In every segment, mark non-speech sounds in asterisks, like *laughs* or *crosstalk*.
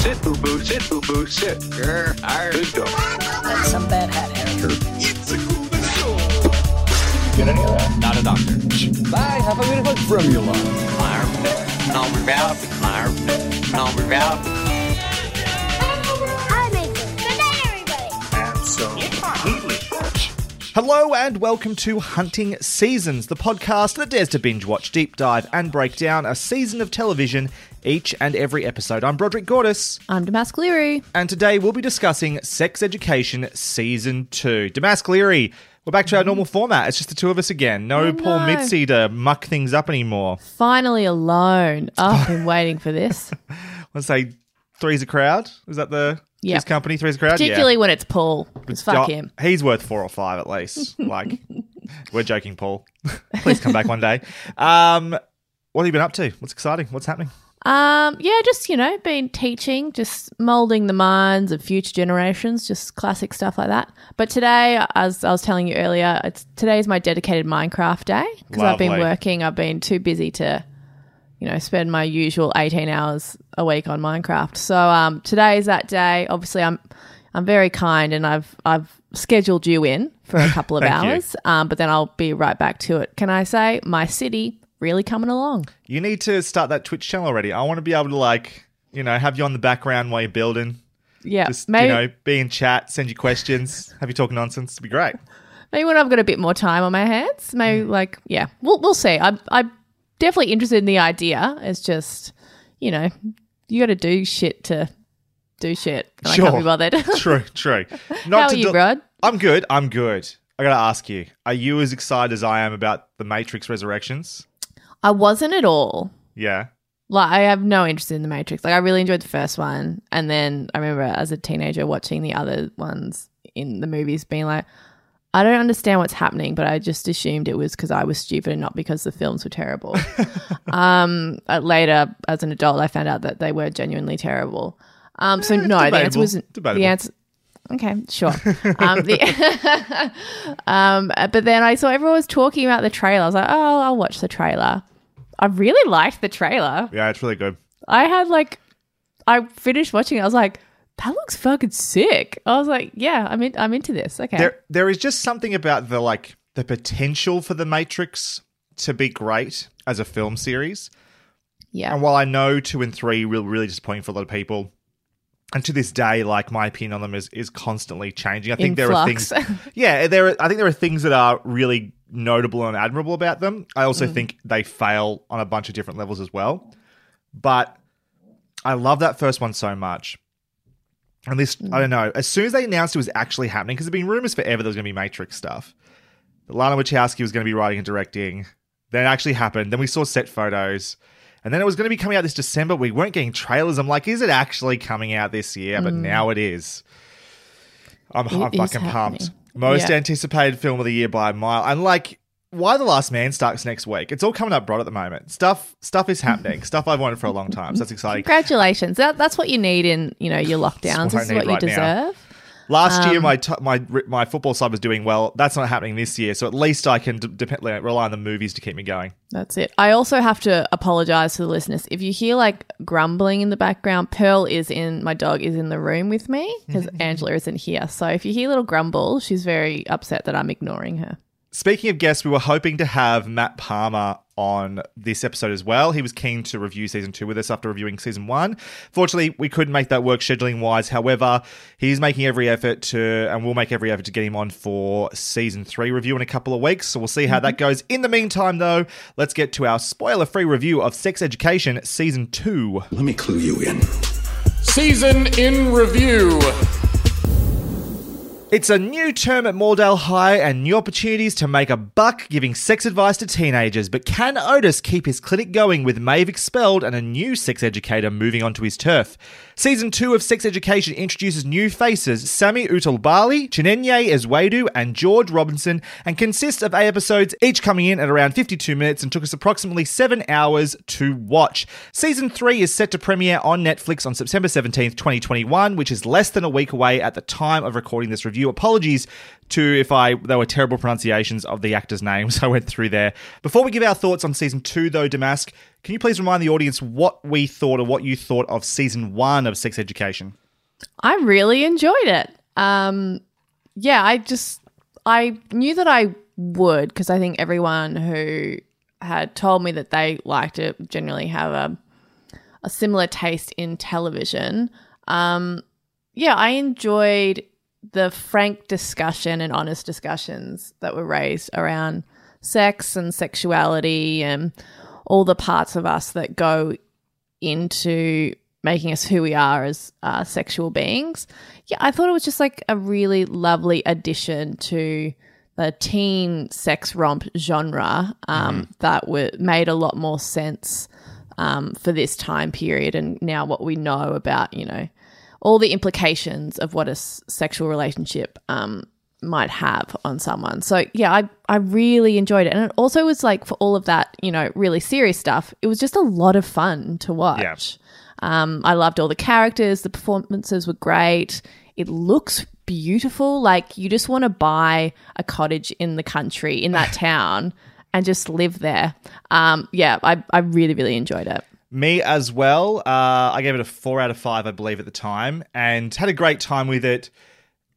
Sit, boo boo, sit, boo boo, sit. Grr, arr. Good dog. That's some bad hat, Harry. It's a cool show. Get any of that? Not a doctor. Bye, have a beautiful formula. Number valve. Number valve. Hi, Hello and welcome to Hunting Seasons, the podcast that dares to binge watch, deep dive, and break down a season of television each and every episode. I'm Broderick Gordis, I'm Damask Leary. and today we'll be discussing Sex Education Season 2. Damask Leary, we're back to our mm-hmm. normal format. It's just the two of us again. No I Paul know. Mitzi to muck things up anymore. Finally alone. *laughs* Oh, I've been waiting for this. *laughs* Let's say three's a crowd. Is that the Yeah. his company? Three's a crowd? Particularly when it's Paul. 'cause fuck Yeah, him. He's worth four or five at least. *laughs* Like, we're joking, Paul. *laughs* Please come back one day. Um, what have you been up to? What's exciting? What's happening? Um, yeah, just, you know, been teaching, just molding the minds of future generations, just classic stuff like that. But today, as I was telling you earlier, it's today's my dedicated Minecraft day because I've been working. I've been too busy to, you know, spend my usual 18 hours a week on Minecraft. So, um, today is that day. Obviously, I'm I'm very kind and I've I've scheduled you in for a *laughs* couple of hours. Um, but then I'll be right back to it. Can I say my city really coming along? You need to start that Twitch channel already. I want to be able to like, you know, have you on the background while you're building. Yeah, Just maybe you know, be in chat, send you questions, have you talk nonsense. It'd be great. maybe when I've got a bit more time on my hands, maybe Mm. like yeah, we'll we'll see. I'm I'm definitely interested in the idea. It's just you know you got to do shit to do shit. And I Sure. can't be bothered. *laughs* *laughs* True, true. How to are you, del- Rod? I'm good. I'm good. I gotta ask you: Are you as excited as I am about the Matrix Resurrections? I wasn't at all. Yeah. Like I have no interest in the Matrix. Like I really enjoyed the first one, and then I remember as a teenager watching the other ones in the movies, being like, I don't understand what's happening, but I just assumed it was because I was stupid and not because the films were terrible. *laughs* um, uh, later, as an adult, I found out that they were genuinely terrible. Um, so Eh, no, the answer was Debatable. the answer. Okay, sure. *laughs* Um, the, *laughs* um, uh, but then I saw everyone was talking about the trailer. I was like, oh, I'll watch the trailer. I really liked the trailer. Yeah, it's really good. I had like, I finished watching it. I was like, that looks fucking sick. I was like, yeah, I'm in, I'm into this. Okay. There, there is just something about the like the potential for the Matrix to be great as a film series. yeah. And while I know two and three were really disappointing for a lot of people, and to this day, like my opinion on them is is constantly changing. I think In there flux. are things, *laughs* yeah, there. Are, I think there are things that are really notable and admirable about them. I also Mm. think they fail on a bunch of different levels as well. But I love that first one so much. And this, I don't know. As soon as they announced it was actually happening, because there've been rumors forever there was going to be Matrix stuff. That Lana Wachowski was going to be writing and directing. Then it actually happened. Then we saw set photos. And then it was going to be coming out this December. We weren't getting trailers. I'm like, is it actually coming out this year? But now it is. I'm, Mm. It I'm is fucking happening. pumped. Most Yeah. anticipated film of the year by a mile. And like, Y: The Last Man starts next week? It's all coming up broad at the moment. Stuff, stuff is happening. *laughs* stuff I've wanted for a long time. So that's exciting. Congratulations. That, that's what you need in, you know, your lockdowns. This is what you right now. deserve. Last Um, year, my t- my my football side was doing well. That's not happening this year. So at least I can d- depend, rely on the movies to keep me going. That's it. I also have to apologize to the listeners. If you hear like grumbling in the background, Pearl is in, my dog is in the room with me because *laughs* Angela isn't here. So if you hear little grumble, she's very upset that I'm ignoring her. Speaking of guests, we were hoping to have Matt Palmer on this episode as well. He was keen to review season two with us after reviewing season one. Fortunately, we couldn't make that work scheduling wise. However, he's making every effort to, and we'll make every effort to get him on for season three review in a couple of weeks. So we'll see how that mm-hmm. goes. In the meantime, though, let's get to our spoiler free review of Sex Education season two. Let me clue you in. Season in review. It's a new term at Moordale High and new opportunities to make a buck giving sex advice to teenagers. But can Otis keep his clinic going with Maeve expelled and a new sex educator moving onto his turf? Season 2 of Sex Education introduces new faces Sami Outalbali, Chinenye Ezwedu, and George Robinson, and consists of eight episodes, each coming in at around 52 minutes and took us approximately seven hours to watch. Season 3 is set to premiere on Netflix on September 17th, 2021, which is less than a week away at the time of recording this review. Apologies to if I there were terrible pronunciations of the actors' names *laughs* I went through there. Before we give our thoughts on season two, though, Damask, can you please remind the audience what we thought or what you thought of season one of Sex Education? I really enjoyed it. Um, yeah, I just I knew that I would because I think everyone who had told me that they liked it generally have a a similar taste in television. Um, yeah, I enjoyed the frank discussion and honest discussions that were raised around sex and sexuality and all the parts of us that go into making us who we are as uh, sexual beings. Yeah, I thought it was just like a really lovely addition to the teen sex romp genre um, that were, made a lot more sense um, for this time period and now what we know about, you know, all the implications of what a s- sexual relationship um, might have on someone. So yeah, I I really enjoyed it, and it also was like for all of that, you know, really serious stuff. It was just a lot of fun to watch. Um, I loved all the characters. The performances were great. It looks beautiful. Like you just want to buy a cottage in the country in that *laughs* town and just live there. Um, yeah, I I really really enjoyed it. Me as well. Uh, I gave it a four out of five, I believe, at the time, and had a great time with it.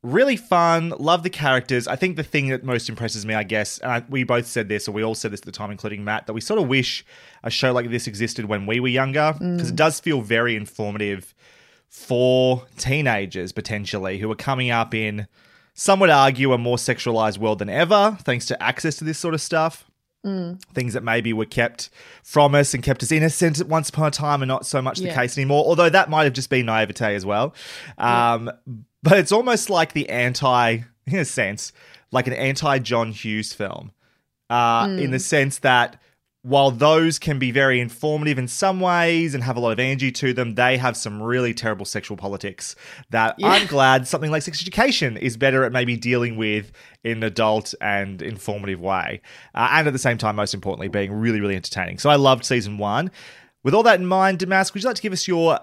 Really fun. Love the characters. I think the thing that most impresses me, I guess, and I, we both said this, or we all said this at the time, including Matt, that we sort of wish a show like this existed when we were younger, because it does feel very informative for teenagers potentially who are coming up in, some would argue, a more sexualized world than ever, thanks to access to this sort of stuff things that maybe were kept from us and kept us innocent at once upon a time and not so much the Yeah. case anymore. Although that might have just been naivete as well. Um, But it's almost like the anti, in a sense, like an anti John Hughes film, uh, in the sense that while those can be very informative in some ways and have a lot of energy to them, they have some really terrible sexual politics that I'm glad something like Sex Education is better at maybe dealing with in an adult and informative way. Uh, and at the same time, most importantly, being really, really entertaining. So I loved season one. With all that in mind, Damask, would you like to give us your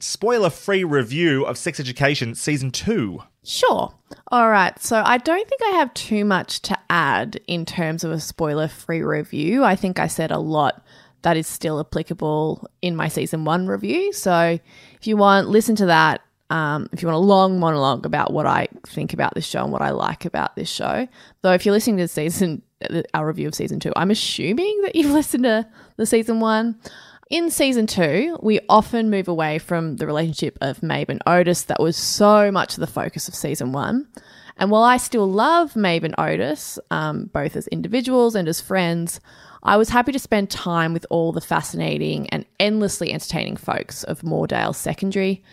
spoiler free review of Sex Education season two? Sure. All right. So I don't think I have too much to add in terms of a spoiler free review. I think I said a lot that is still applicable in my season one review. So if you want, listen to that. Um, if you want a long monologue about what I think about this show and what I like about this show, though, if you're listening to season *laughs* our review of season two, I'm assuming that you've *laughs* listened to the season one. In season two, we often move away from the relationship of Maeve and Otis that was so much the focus of season one. And while I still love Maeve and Otis, um, both as individuals and as friends, I was happy to spend time with all the fascinating and endlessly entertaining folks of Moordale Secondary.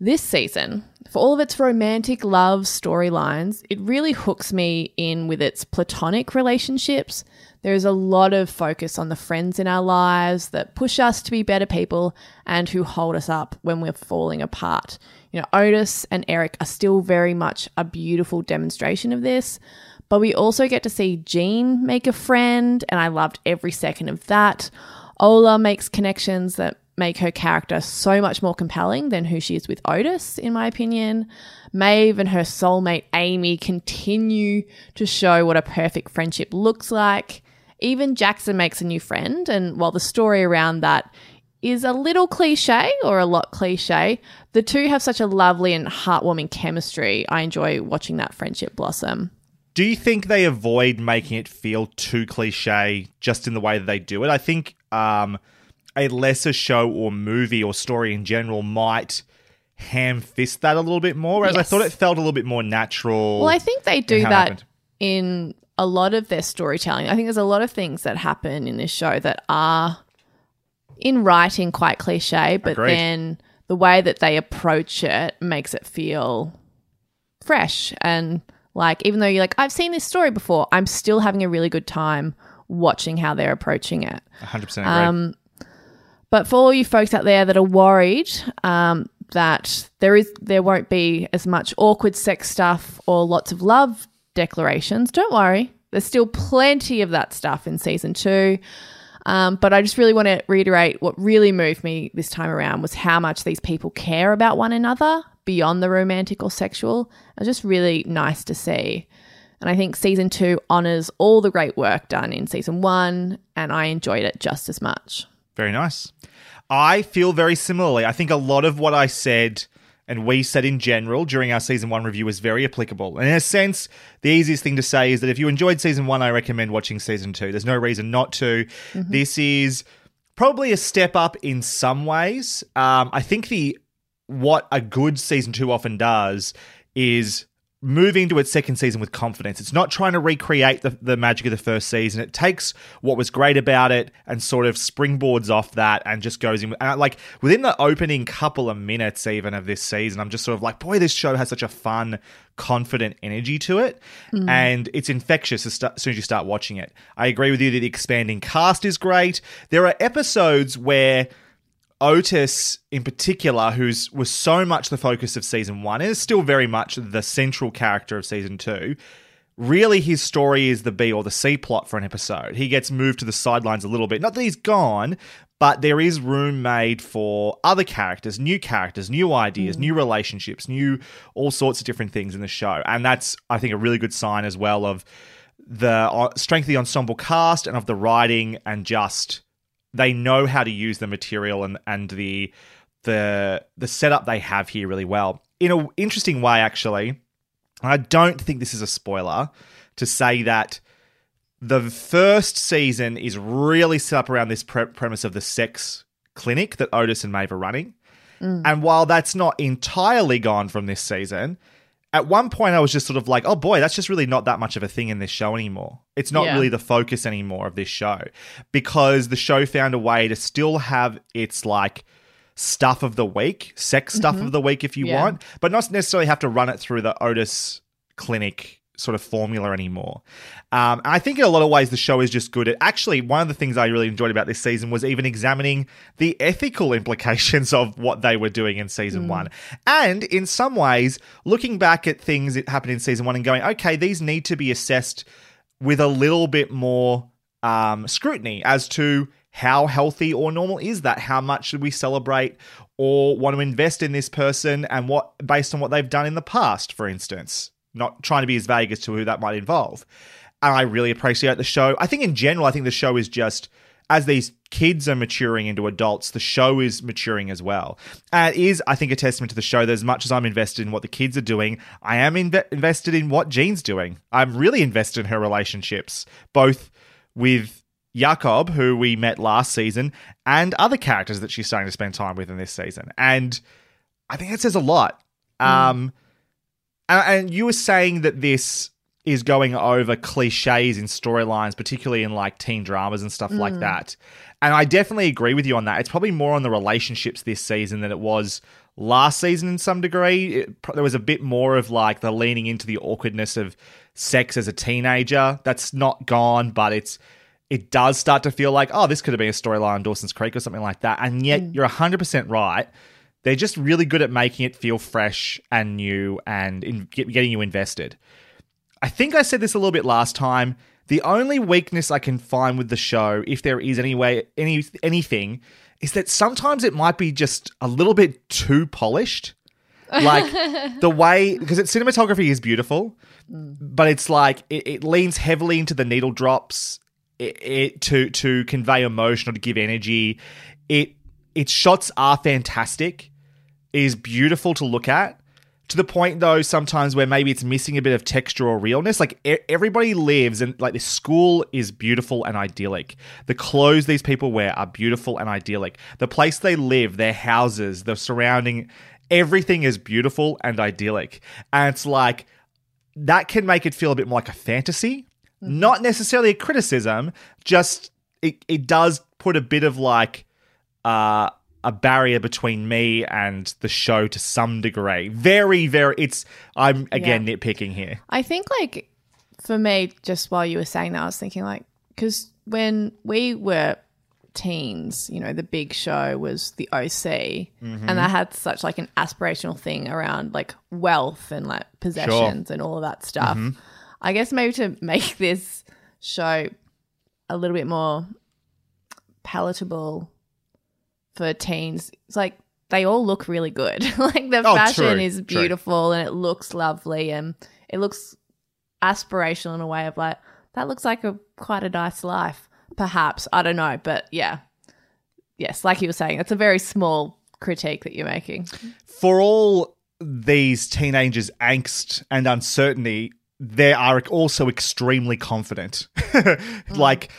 This season, for all of its romantic love storylines, it really hooks me in with its platonic relationships. There is a lot of focus on the friends in our lives that push us to be better people and who hold us up when we're falling apart. You know, Otis and Eric are still very much a beautiful demonstration of this, but we also get to see Jean make a friend, and I loved every second of that. Ola makes connections that make her character so much more compelling than who she is with Otis, in my opinion. Maeve and her soulmate Amy continue to show what a perfect friendship looks like. Even Jackson makes a new friend, and while the story around that is a little cliche or a lot cliche, the two have such a lovely and heartwarming chemistry. I enjoy watching that friendship blossom. Do you think they avoid making it feel too cliche just in the way that they do it? I think um, a lesser show or movie or story in general might ham fist that a little bit more, whereas I thought it felt a little bit more natural. Well, I think they do in how it that happened. in a lot of their storytelling. I think there's a lot of things that happen in this show that are in writing quite cliche, but Agreed. then the way that they approach it makes it feel fresh and like even though you're like I've seen this story before, I'm still having a really good time watching how they're approaching it. 100% agree. Um, But for all you folks out there that are worried um, that there is there won't be as much awkward sex stuff or lots of love declarations, don't worry. There's still plenty of that stuff in season two. Um, but I just really want to reiterate what really moved me this time around was how much these people care about one another beyond the romantic or sexual. It was just really nice to see. And I think season two honors all the great work done in season one, and I enjoyed it just as much. Very nice. I feel very similarly. I think a lot of what I said and we said in general during our season one review is very applicable. And in a sense, the easiest thing to say is that if you enjoyed season one, I recommend watching season two. There's no reason not to. This is probably a step up in some ways. Um, I think the what a good season two often does is move into its second season with confidence. It's not trying to recreate the, the magic of the first season. It takes what was great about it and sort of springboards off that and just goes in. And like within the opening couple of minutes, even of this season, I'm just sort of like, boy, this show has such a fun, confident energy to it. Hmm. And it's infectious as, sta- as soon as you start watching it. I agree with you that the expanding cast is great. There are episodes where Otis, in particular, who's was so much the focus of season one, and is still very much the central character of season two. Really, his story is the B or the C plot for an episode. He gets moved to the sidelines a little bit. Not that he's gone, but there is room made for other characters, new characters, new ideas, new relationships, new all sorts of different things in the show. And that's, I think, a really good sign as well of the uh, strength of the ensemble cast and of the writing and just they know how to use the material and and the the the setup they have here really well. In an interesting way actually i don't think this is a spoiler to say that the first season is really set up around this pre- premise of the sex clinic that otis and maeve are running. Mm. And while that's not entirely gone from this season at one point I was just sort of like, oh boy, that's just really not that much of a thing in this show anymore. It's not Yeah. really the focus anymore of this show because the show found a way to still have its like stuff of the week, sex stuff mm-hmm. of the week if you Yeah. want, but not necessarily have to run it through the Otis clinic sort of formula anymore. Um, I think in a lot of ways the show is just good at actually one of the things I really enjoyed about this season was even examining the ethical *laughs* implications of what they were doing in season one. And in some ways, looking back at things that happened in season one and going, okay, these need to be assessed with a little bit more um, scrutiny as to how healthy or normal is that? How much should we celebrate or want to invest in this person and what based on what they've done in the past, for instance? Not trying to be as vague as to who that might involve. And I really appreciate the show. I think in general, I think the show is just as these kids are maturing into adults, the show is maturing as well. And it is, I think, a testament to the show that as much as I'm invested in what the kids are doing, I am inve- invested in what Jean's doing. I'm really invested in her relationships, both with Jakob, who we met last season, and other characters that she's starting to spend time with in this season. And I think that says a lot. Um, and, and you were saying that this is going over cliches in storylines, particularly in like teen dramas and stuff like mm. that. And I definitely agree with you on that. It's probably more on the relationships this season than it was last season in some degree. It, there was a bit more of like the leaning into the awkwardness of sex as a teenager. That's not gone, but it's it does start to feel like, oh, this could have been a storyline on Dawson's Creek or something like that. And yet mm. you're 100% right. They're just really good at making it feel fresh and new and in, get, getting you invested. I think I said this a little bit last time. The only weakness I can find with the show, if there is any way, any anything, is that sometimes it might be just a little bit too polished. Like *laughs* the way because its cinematography is beautiful, mm. but it's like it, it leans heavily into the needle drops it, it to to convey emotion or to give energy. It its shots are fantastic. Is beautiful to look at. To the point though, sometimes where maybe it's missing a bit of texture or realness. Like e- everybody lives and like the school is beautiful and idyllic. The clothes these people wear are beautiful and idyllic. The place they live, their houses, the surrounding, everything is beautiful and idyllic. And it's like that can make it feel a bit more like a fantasy. Not necessarily a criticism, just it, it does put a bit of like uh, a barrier between me and the show to some degree. Very, very. It's. I'm again nitpicking here. I think like for me, just while you were saying that, I was thinking like because when we were teens, you know, the big show was the OC, and mm-hmm. that had such like an aspirational thing around like wealth and like possessions and all of that stuff. Mm-hmm. I guess maybe to make *laughs* this show a little bit more palatable for teens, it's like they all look really good. *laughs* like the Oh, fashion true, is true. beautiful and it looks lovely and it looks aspirational in a way of like that looks like a quite a nice life. Perhaps I don't know, but yeah, yes, like you were saying, it's a very small critique that you're making. for all these teenagers' angst and uncertainty, they are also extremely confident. *laughs* Mm. Like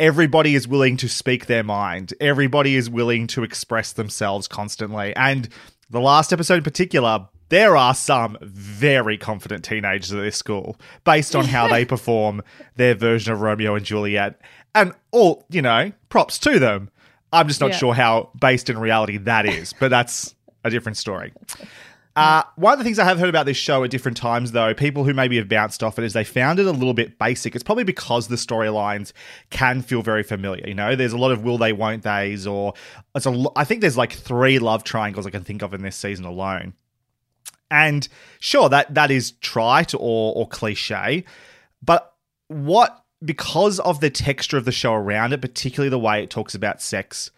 everybody is willing to speak their mind. Everybody is willing to express themselves constantly. And the last episode in particular, there are some very confident teenagers at this school based on how they *laughs* perform their version of Romeo and Juliet. And all, you know, props to them. I'm just not Yeah. sure how based in reality that is, but that's a different story. Uh, one of the things I have heard about this show at different times, though, people who maybe have bounced off it, is they found it a little bit basic. It's probably because the storylines can feel very familiar. You know, there's a lot of will they, won't they's, or it's a. I think there's like three love triangles I can think of in this season alone. And sure, that that is trite or or cliche, but what because of the texture of the show around it, particularly the way it talks about sex,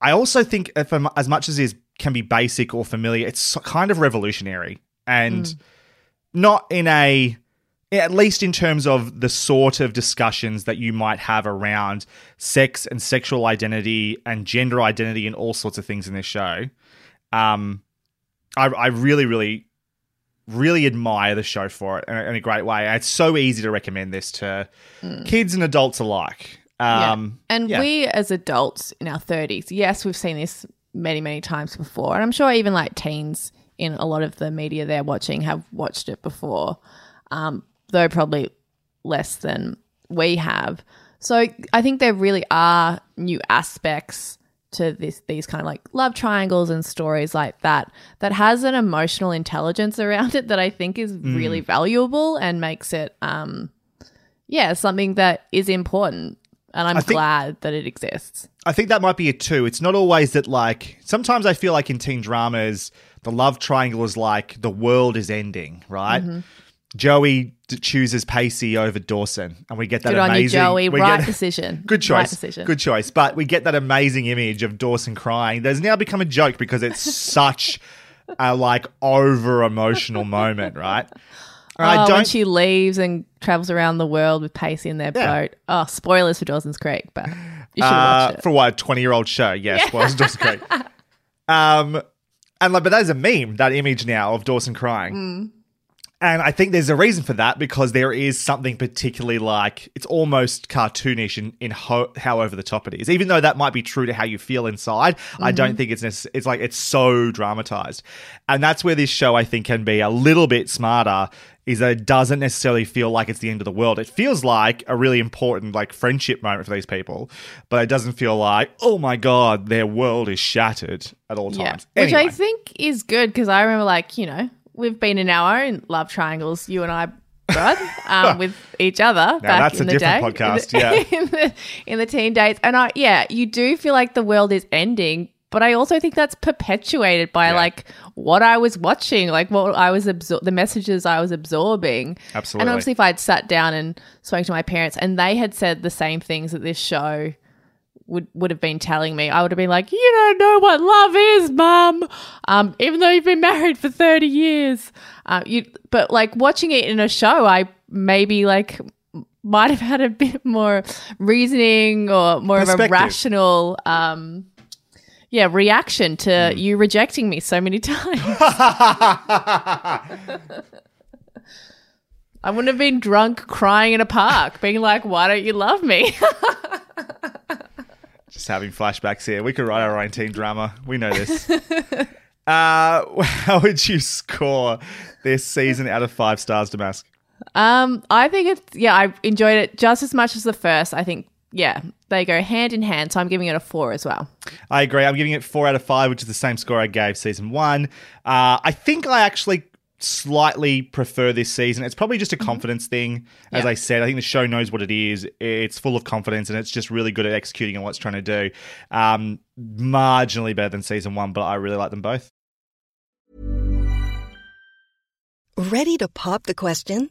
I also think if as much as is can be basic or familiar, it's kind of revolutionary and not in a at least in terms of the sort of discussions that you might have around sex and sexual identity and gender identity and all sorts of things in this show. Um, I, I really, really, really admire the show for it in a, in a great way. And it's so easy to recommend this to kids and adults alike. Um, yeah. And yeah. we as adults in our 30s, yes, we've seen this many, many times before. And I'm sure even like teens in a lot of the media they're watching have watched it before, um, though probably less than we have. So I think there really are new aspects to this these kind of like love triangles and stories like that that has an emotional intelligence around it that I think is really valuable and makes it um yeah, something that is important and I'm think- glad that it exists. I think that might be it too. It's not always that like sometimes I feel like in teen dramas the love triangle is like the world is ending, right? Mm-hmm. Joey d- chooses Pacey over Dawson, and we get that Good on you, amazing. Joey. Right get- *laughs* decision. Good choice. Right decision. Good choice. But we get that amazing image of Dawson crying. There's now become a joke because it's *laughs* such a like over emotional moment, right? And oh, I don't she leaves and travels around the world with Pacey in their Yeah. boat. Oh, spoilers for Dawson's Creek, but you should have uh, for what a 20 year old show. Yes, well, it's Dawson Creek. *laughs* Um, and like, but that is a meme. That image now of Dawson crying. Mm. And I think there's a reason for that because there is something particularly like it's almost cartoonish in, in ho- how over the top it is. Even though that might be true to how you feel inside, I Mm-hmm. don't think it's necess- it's like it's so dramatized. And that's where this show I think can be a little bit smarter is that it doesn't necessarily feel like it's the end of the world. It feels like a really important like friendship moment for these people, but it doesn't feel like, "Oh my god, their world is shattered" at all Yeah, times. which I think is good because I remember, like, you know, we've been in our own love triangles, you and I, um, *laughs* with each other. back that's in a the different day, podcast, *laughs* in the, yeah. in the in the teen days, and I, yeah, you do feel like the world is ending, but I also think that's perpetuated by Yeah. like what I was watching, like what I was absor- the messages I was absorbing. Absolutely. And obviously, if I'd sat down and spoke to my parents, and they had said the same things that this show would would have been telling me, I would have been like, "You don't know what love is, mum." Um, even though you've been married for thirty years, uh, you. But like watching it in a show, I maybe like might have had a bit more reasoning or more of a rational, um, yeah, reaction to you rejecting me so many *laughs* times. *laughs* I wouldn't have been drunk crying in a park, being like, "Why don't you love me?" *laughs* Just having flashbacks here. We could write our own teen drama. We know this. *laughs* uh, *laughs* how would you score this season out of five stars, Damask? Um, I think it's yeah, I enjoyed it just as much as the first. I think yeah, they go hand in hand. So I'm giving it a four as well. I agree. I'm giving it four out of five, which is the same score I gave season one. Uh, I think I actually slightly prefer this season. It's probably just a confidence thing. As Yeah. I said, I think the show knows what it is. It's full of confidence and it's just really good at executing on what it's trying to do. Um, marginally better than season one, but I really like them both. Ready to pop the question?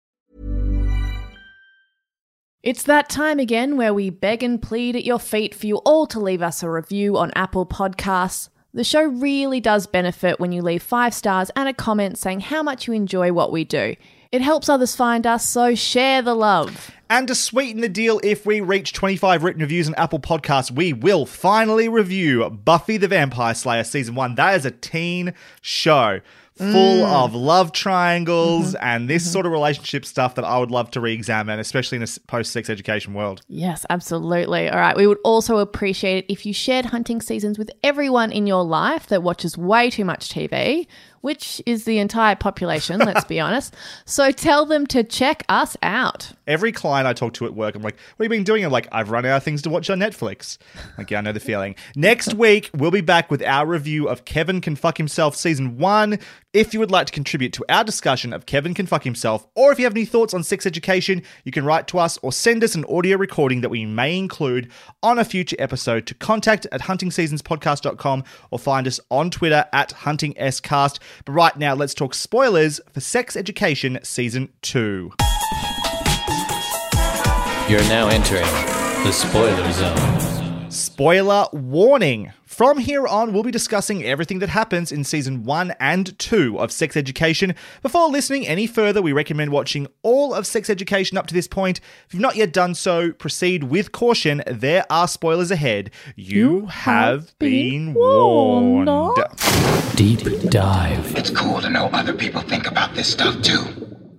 It's that time again where we beg and plead at your feet for you all to leave us a review on Apple Podcasts. The show really does benefit when you leave five stars and a comment saying how much you enjoy what we do. It helps others find us, so share the love. And to sweeten the deal, if we reach 25 written reviews on Apple Podcasts, we will finally review Buffy the Vampire Slayer season one. That is a teen show full mm. of love triangles mm-hmm. and this mm-hmm. sort of relationship stuff that I would love to re examine, especially in a post sex education world. Yes, absolutely. All right. We would also appreciate it if you shared hunting seasons with everyone in your life that watches way too much TV, which is the entire population, let's be *laughs* honest. So tell them to check us out. Every client I talk to at work, I'm like, what have you been doing? I'm like, I've run out of things to watch on Netflix. Like, yeah, I know the feeling. Next week, we'll be back with our review of Kevin Can Fuck Himself season one. If you would like to contribute to our discussion of Kevin Can Fuck Himself, or if you have any thoughts on sex education, you can write to us or send us an audio recording that we may include on a future episode to contact at huntingseasonspodcast.com or find us on Twitter at huntingscast. But right now, let's talk spoilers for Sex Education season two. You're now entering the spoiler zone. Spoiler warning. From here on, we'll be discussing everything that happens in season one and two of Sex Education. Before listening any further, we recommend watching all of Sex Education up to this point. If you've not yet done so, proceed with caution. There are spoilers ahead. You, have, been warned. Deep dive. It's cool to know other people think about this stuff too.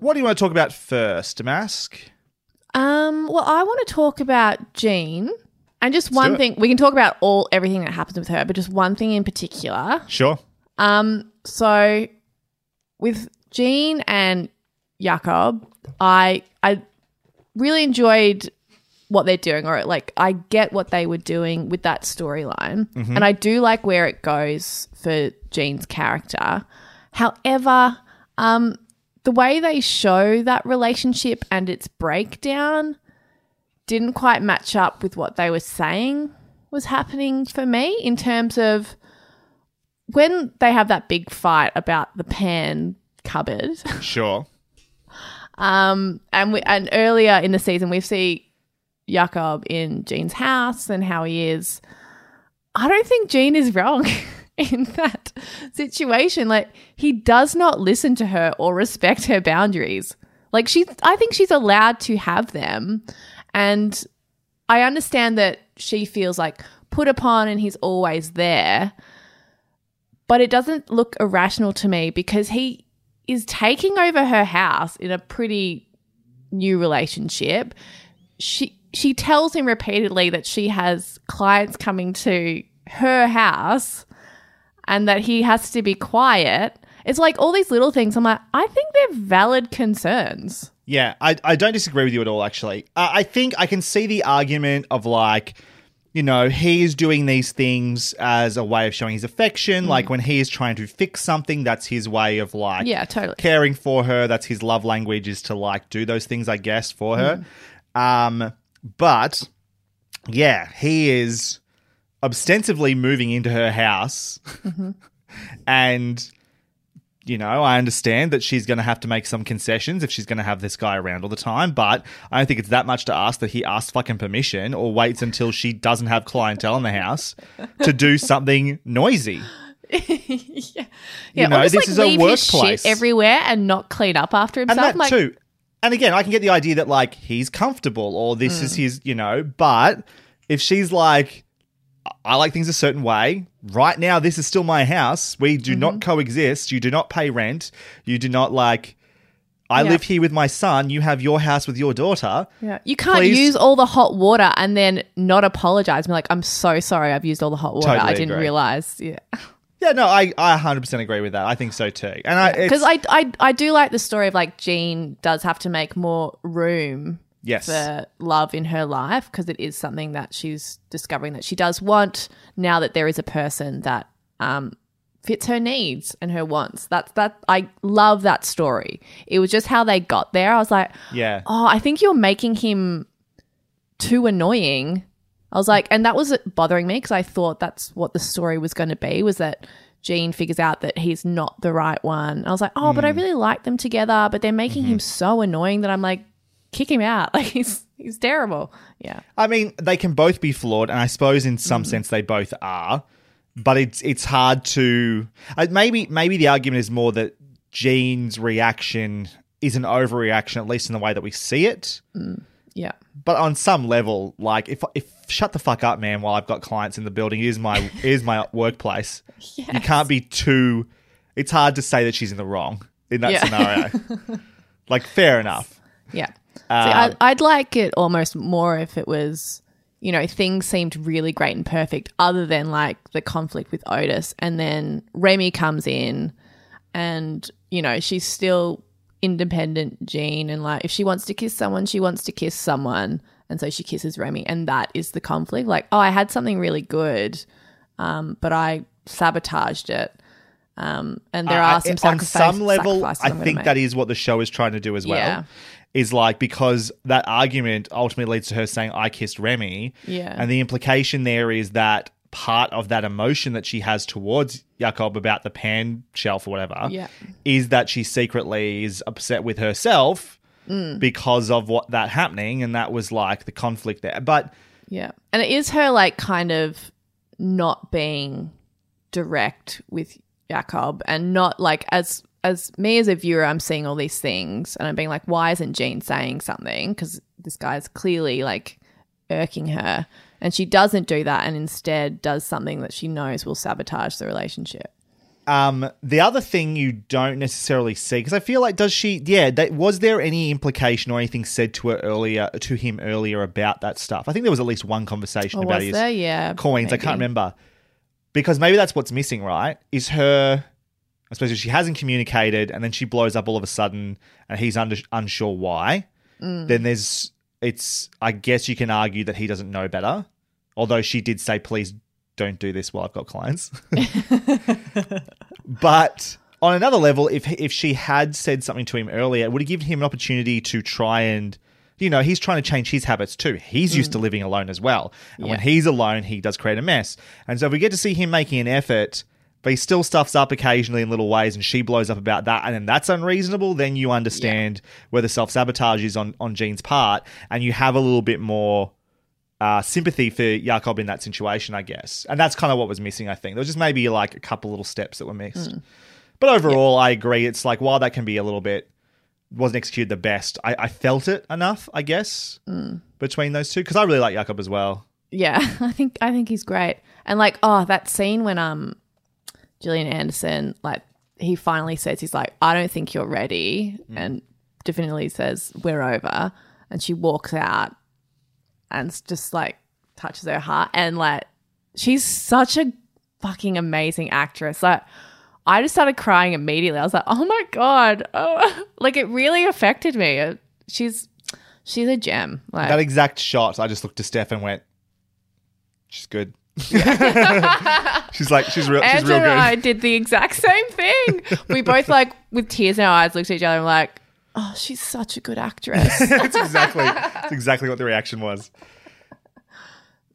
What do you want to talk about first, Damask? Um, well, I want to talk about Jean. And just one thing, we can talk about all everything that happens with her, but just one thing in particular. Sure. Um, so with Jean and Jakob, I I really enjoyed what they're doing, or like I get what they were doing with that storyline, Mhm. and I do like where it goes for Jean's character. However, um, the way they show that relationship and its breakdown didn't quite match up with what they were saying was happening for me in terms of when they have that big fight about the pan cupboard. *laughs* Sure. Um, and we and earlier in the season we see Jakob in Jean's house and how he is. I don't think Jean is wrong *laughs* *laughs* in that situation. Like he does not listen to her or respect her boundaries. Like she, I think she's allowed to have them, and I understand that she feels like put upon and he's always there. But it doesn't look irrational to me because he is taking over her house in a pretty new relationship. She she tells him repeatedly that she has clients coming to her house and that he has to be quiet. It's like all these little things. I'm like, I think they're valid concerns. Yeah, I, I don't disagree with you at all, actually. Uh, I think I can see the argument of like, you know, he's doing these things as a way of showing his affection. Mm. Like when he is trying to fix something, that's his way of like Yeah, totally. caring for her. That's his love language is to like do those things, I guess, for her. Mm. Um, but yeah, he is ostensibly moving into her house, and you know, I understand that she's going to have to make some concessions if she's going to have this guy around all the time, but I don't think it's that much to ask that he asks fucking permission or waits until she doesn't have clientele in the house to do *laughs* something noisy. *laughs* yeah, You know, this like, is a workplace. everywhere and not clean up after himself. and that like, too. And again, I can get the idea that like he's comfortable or this Mm. is his, you know, but if she's like, I like things a certain way. Right now, this is still my house. We do Mm-hmm. not coexist. You do not pay rent. You do not like. I Yeah. live here with my son. You have your house with your daughter. Yeah. You can't Please- use all the hot water and then not apologize. Be like, I'm so sorry, I've used all the hot water. I didn't agree. realize. *laughs* Yeah. Yeah, no, I, I 100% agree with that. I think so too. And I, Because I, I, I do like the story of like Jean does have to make more room Yes. for love in her life because it is something that she's discovering that she does want now that there is a person that um, fits her needs and her wants. That's that I love that story. It was just how they got there. I was like, yeah. oh, I think you're making him too annoying. I was like, and that was bothering me because I thought that's what the story was going to be was that Jean figures out that he's not the right one. I was like, oh, but I Mm. really like them together, but they're making Mm-hmm. him so annoying that I'm like, kick him out. *laughs* Like he's he's terrible. Yeah. I mean, they can both be flawed, and I suppose in Mm. some sense they both are. But it's it's hard to uh, maybe maybe the argument is more that Jean's reaction is an overreaction, at least in the way that we see it. Yeah. But on some level, like if if shut the fuck up, man, while I've got clients in the building, it is my *laughs* is my workplace. You can't be too. It's hard to say that she's in the wrong in that Yeah. scenario. *laughs* like fair enough. Yeah. See, Um, I, I'd like it almost more if it was, you know, things seemed really great and perfect, other than like the conflict with Otis. And then Remy comes in and, you know, she's still independent Jean. And like, if she wants to kiss someone, she wants to kiss someone. And so she kisses Remy. And that is the conflict. Like, oh, I had something really good, um, but I sabotaged it. Um, and there I- are some on some level, I think that is what the show is trying to do as well. Yeah. Is like because that argument ultimately leads to her saying, "I kissed Remy," Yeah. and the implication there is that part of that emotion that she has towards Jakob about the pan shelf or whatever Yeah. is that she secretly is upset with herself Mm. because of what that happening, and that was like the conflict there. But Yeah. And it is her like kind of not being direct with Jakob and not like as as me as a viewer I'm seeing all these things and I'm being like why isn't Jean saying something cuz this guy's clearly like irking her and she doesn't do that and instead does something that she knows will sabotage the relationship. Um, the other thing you don't necessarily see because I feel like does she? Yeah, that, was there any implication or anything said to her earlier to him earlier about that stuff? I think there was at least one conversation Oh, about his there? Yeah, coins. I can't remember because maybe that's what's missing. Right? Is her? I suppose if she hasn't communicated and then she blows up all of a sudden and he's under, unsure why. Mm. Then there's it's. I guess you can argue that he doesn't know better. Although she did say, "Please don't do this while I've got clients." *laughs* But on another level, if if she had said something to him earlier, it would have given him an opportunity to try and, you know, he's trying to change his habits too. He's used to living alone as well, and when he's alone, he does create a mess. And so if we get to see him making an effort, but he still stuffs up occasionally in little ways, and she blows up about that, and then that's unreasonable. Then you understand where the self sabotage is on on Jean's part, and you have a little bit more uh, sympathy for Jakob in that situation, I guess. And that's kind of what was missing, I think. There was just maybe like a couple little steps that were missed. But overall, I agree. It's like, while that can be a little bit, wasn't executed the best, I, I felt it enough, I guess, between those two. Because I really like Jakob as well. Yeah, *laughs* I think I think he's great. And like, oh, that scene when um Gillian Anderson, like he finally says he's like, I don't think you're ready mm. and definitely says, We're over and she walks out and just like touches her heart and like she's such a fucking amazing actress. Like I just started crying immediately. I was like, "Oh my god!" Oh, *laughs* like it really affected me. She's she's a gem. Like that exact shot, I just looked to Steph and went, she's good. *laughs* she's like, she's real, she's Angela real and I did the exact same thing. We both like with tears in our eyes looked at each other and were like, "Oh, she's such a good actress." *laughs* that's exactly, that's exactly what the reaction was.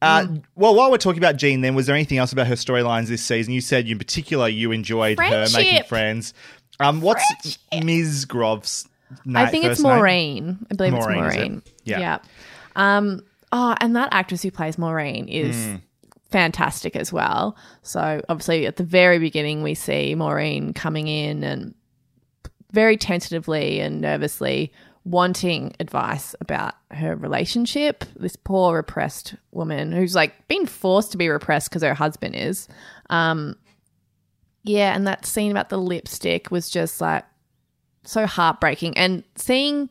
Uh, Mm. Well, while we're talking about Jean, then was there anything else about her storylines this season? You said in particular you enjoyed her making friends. Um, what's Ms. Groff's na- I think it's? Maureen. I believe Maureen, it's it? Maureen. Yeah. Um. Oh, and that actress who plays Maureen is Mm. Fantastic as well. So obviously, at the very beginning, we see Maureen coming in and very tentatively and nervously wanting advice about her relationship. This poor repressed woman who's like been forced to be repressed because her husband is. Um, yeah, and that scene about the lipstick was just like so heartbreaking. And seeing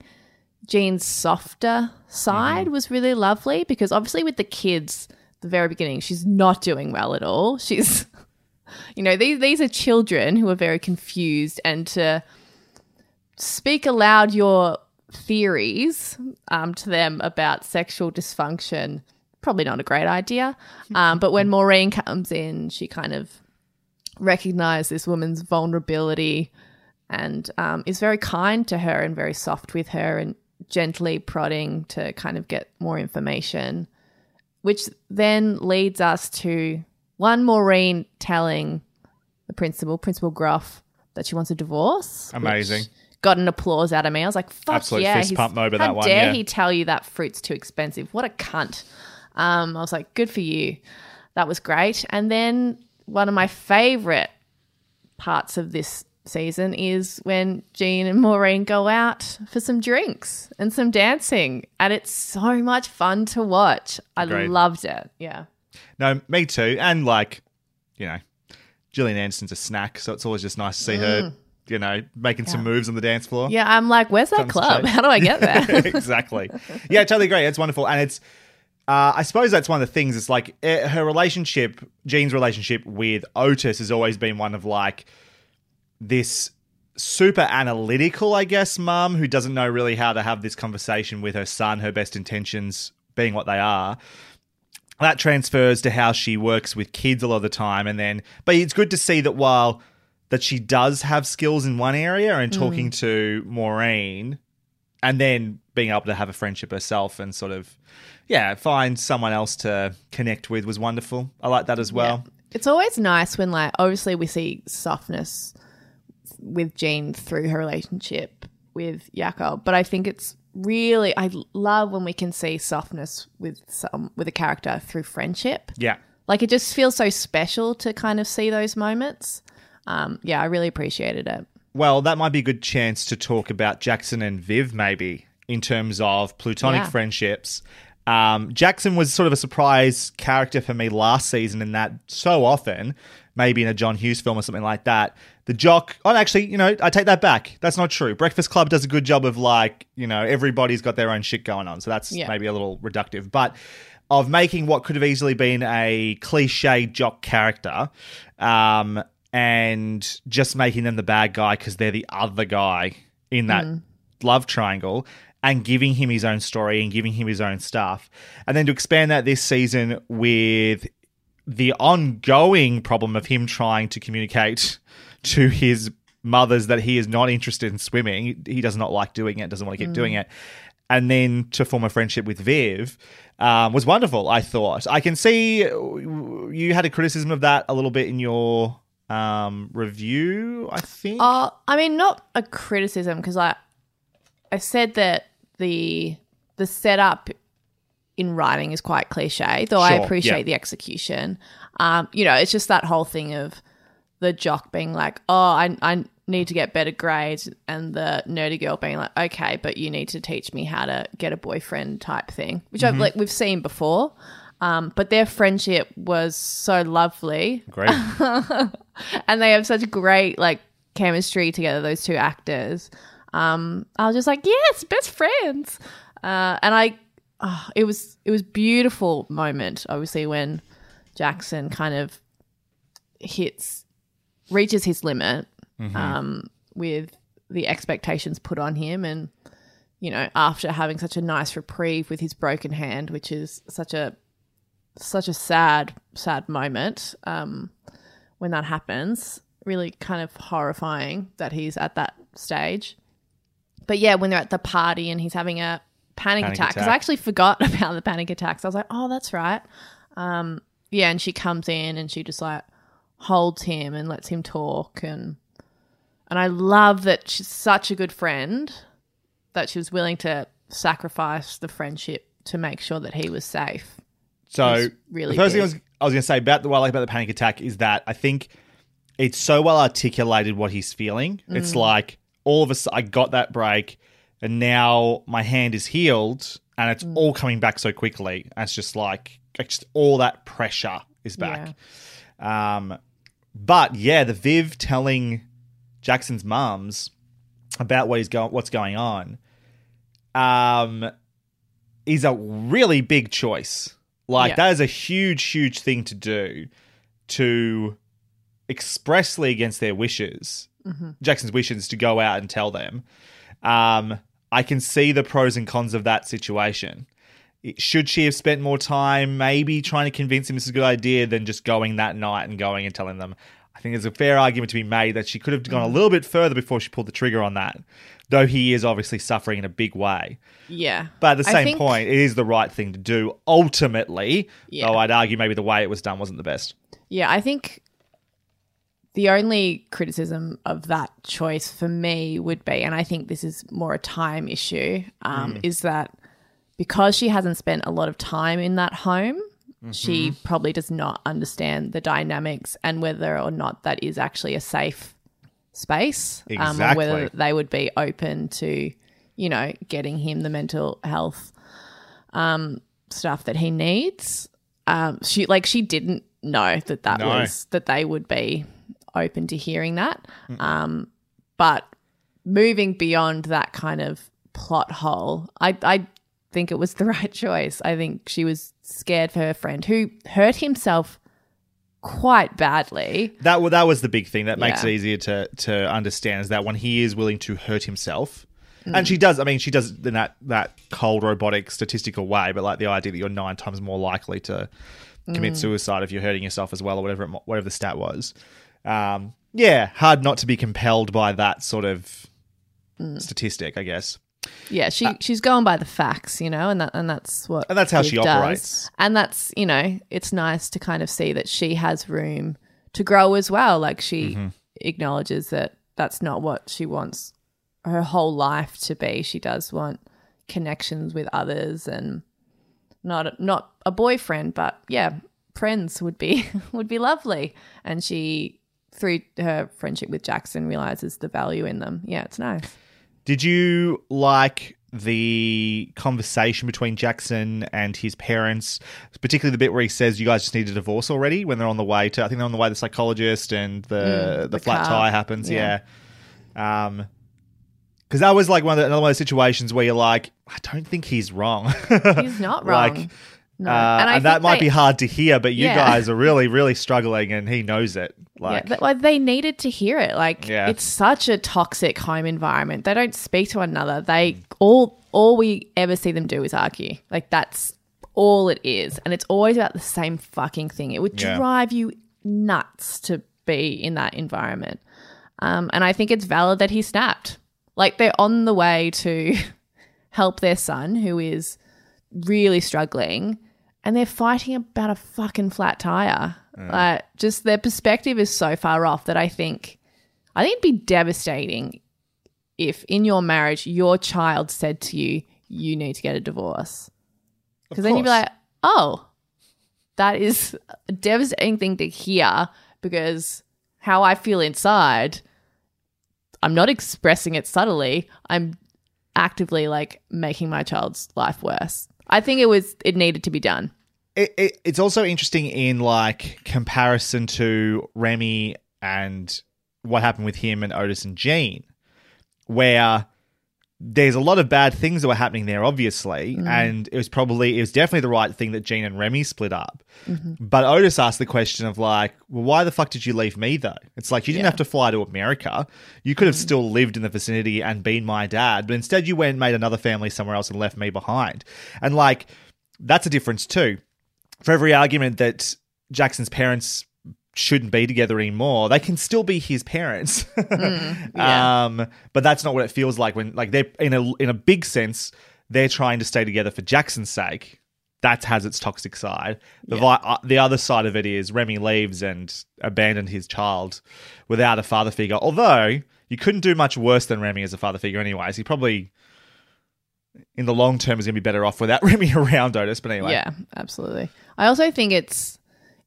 Jean's softer side was really lovely because obviously with the kids, the very beginning, she's not doing well at all. She's, *laughs* you know, these these are children who are very confused, and to speak aloud your theories um, to them about sexual dysfunction probably not a great idea. Um, but when Maureen comes in, she kind of recognizes this woman's vulnerability and um, is very kind to her and very soft with her and gently prodding to kind of get more information, which then leads us to one Maureen telling the principal, Principal Groff, that she wants a divorce. Amazing. Got an applause out of me. I was like, "Fuck Absolute yeah!" fist pump moment, How that one, dare yeah. he tell you that fruit's too expensive? What a cunt! Um, I was like, "Good for you." That was great. And then one of my favorite parts of this season is when Jean and Maureen go out for some drinks and some dancing, and it's so much fun to watch. I loved it. Yeah. No, me too. And like, you know, Gillian Anderson's a snack, so it's always just nice to see her, Mm. you know, making some moves on the dance floor. Yeah, I'm like, where's that Comes club? How do I get there? *laughs* exactly. Yeah, totally agree. It's wonderful, and it's. Uh, I suppose that's one of the things. It's like eh, her relationship, Jean's relationship with Otis, has always been one of like this super analytical, I guess, mum who doesn't know really how to have this conversation with her son. Her best intentions being what they are. That transfers to how she works with kids a lot of the time, and then, but it's good to see that while that she does have skills in one area and mm. talking to Maureen and then being able to have a friendship herself and sort of yeah find someone else to connect with was wonderful i like that as well It's always nice when, like, obviously we see softness with Jean through her relationship with Jakob, but I think it's really I love when we can see softness with some with a character through friendship. yeah Like it just feels so special to kind of see those moments. Um, yeah, I really appreciated it. well that might be a good chance to talk about jackson and viv maybe in terms of plutonic Yeah. friendships um, jackson was sort of a surprise character for me last season in that so often maybe in a john hughes film or something like that the jock oh actually you know i take that back. That's not true. Breakfast club does a good job of like you know everybody's got their own shit going on. So that's Yeah. maybe a little reductive. But of making what could have easily been a cliche jock character um, and just making them the bad guy because they're the other guy in that love triangle and giving him his own story and giving him his own stuff. And then to expand that this season with the ongoing problem of him trying to communicate to his mothers that he is not interested in swimming. He does not like doing it, doesn't want to keep doing it. And then to form a friendship with Viv um, was wonderful, I thought. I can see you had a criticism of that a little bit in your um, review, I think. Uh, I mean, not a criticism because I, I said that the the setup in writing is quite cliche, though I appreciate yeah. the execution. Um, you know, it's just that whole thing of the jock being like, "Oh, I I need to get better grades," and the nerdy girl being like, "Okay, but you need to teach me how to get a boyfriend," type thing, which I've like we've seen before. Um, but their friendship was so lovely Great. *laughs* and they have such great like chemistry together those two actors um i was just like yes best friends uh and i oh, it was it was beautiful moment obviously when jackson kind of hits reaches his limit um with the expectations put on him and you know after having such a nice reprieve with his broken hand which is such a such a sad sad moment um when that happens. Really kind of horrifying that he's at that stage. But yeah, when they're at the party and he's having a panic, Panic attack, because. I actually forgot *laughs* about the panic attacks. I was like, oh, that's right. Um, yeah, and she comes in and she just like holds him and lets him talk and and I love that she's such a good friend that she was willing to sacrifice the friendship to make sure that he was safe. So It's really the first thing I was, I was going to say about the what I like about the panic attack is that I think it's so well articulated what he's feeling. It's Mm. like all of a sudden I got that break, and now my hand is healed, and it's Mm. all coming back so quickly. And it's just like it's just all that pressure is back. Um, but yeah, the Viv telling Jackson's mums about what he's going, what's going on, um, is a really big choice. Like Yeah. that is a huge, huge thing to do to expressly against their wishes, Mhm. Jackson's wishes to go out and tell them. Um, I can see the pros and cons of that situation. Should she have spent more time maybe trying to convince him this is a good idea than just going that night and going and telling them? I think there's a fair argument to be made that she could have gone a little bit further before she pulled the trigger on that, though he is obviously suffering in a big way. Yeah. But at the same think- point, it is the right thing to do ultimately. Yeah. Though I'd argue maybe the way it was done wasn't the best. Yeah, I think the only criticism of that choice for me would be, and I think this is more a time issue, um, Mm. is that because she hasn't spent a lot of time in that home, she Mhm. probably does not understand the dynamics and whether or not that is actually a safe space, um, or whether they would be open to, you know, getting him the mental health um, stuff that he needs. Um, she like she didn't know that that No. was that they would be open to hearing that. Mm. Um, but moving beyond that kind of plot hole, I I think it was the *laughs* right choice. I think she was scared for her friend who hurt himself quite badly. That wa- that was the big thing that makes Yeah. it easier to to understand is that when he is willing to hurt himself, Mm. and she does. I mean, she does in that that cold robotic statistical way, but like the idea that you're nine times more likely to commit Mm. suicide if you're hurting yourself as well, or whatever it, whatever the stat was. Um, yeah, hard not to be compelled by that sort of Mm. statistic, I guess. Yeah, she she's going by the facts, you know, and that and that's what Uh, And that's how she does. operates. And that's you know, it's nice to kind of see that she has room to grow as well. Like she Mhm. acknowledges that that's not what she wants her whole life to be. She does want connections with others and not not a boyfriend, but yeah, friends would be *laughs* would be lovely. And she through her friendship with Jackson realizes the value in them. Yeah, it's nice. Did you like the conversation between Jackson and his parents, particularly the bit where he says you guys just need a divorce already when they're on the way to I think they're on the way to the psychologist and the Mm, the, the flat car. tire happens, Yeah. yeah. Um because that was like one of the, another one of those situations where you're like, I don't think he's wrong. He's not *laughs* Like, wrong. No. uh, And and, that might they- be hard to hear, but you Yeah. guys are really, really struggling, and he knows it. Like, yeah, but, like they needed to hear it. Like Yeah. it's such a toxic home environment. They don't speak to one another. They all all we ever see them do is argue. Like that's all it is, and it's always about the same fucking thing. It would drive you nuts to be in that environment. Um, and I think it's valid that he snapped. Like they're on the way to *laughs* help their son, who is really struggling, and they're fighting about a fucking flat tire. Mm. Like, just their perspective is so far off that I think, I think it'd be devastating if in your marriage your child said to you, "You need to get a divorce," because then you'd be like, "Oh, that is a devastating thing to hear." Because how I feel inside, I'm not expressing it subtly. I'm actively like making my child's life worse. I think it was it needed to be done. It, it, it's also interesting in like comparison to Remy and what happened with him and Otis and Jean, where there's a lot of bad things that were happening there, obviously, Mm. and it was probably it was definitely the right thing that Jean and Remy split up. Mhm. But Otis asked the question of like, well, why the fuck did you leave me though? It's like you didn't Yeah. have to fly to America. You could have still lived in the vicinity and been my dad, but instead you went and made another family somewhere else and left me behind. And like that's a difference too. For every argument that Jackson's parents shouldn't be together anymore, they can still be his parents. *laughs* yeah. Um, but that's not what it feels like when like they're in a in a big sense, they're trying to stay together for Jackson's sake. that has its toxic side. The vi- uh, the other side of it is Remy leaves and abandoned his child without a father figure. Although you couldn't do much worse than Remy as a father figure, anyways. He probably in the long term is going to be better off without *laughs* Remy around Otis. But anyway, Yeah, absolutely. I also think it's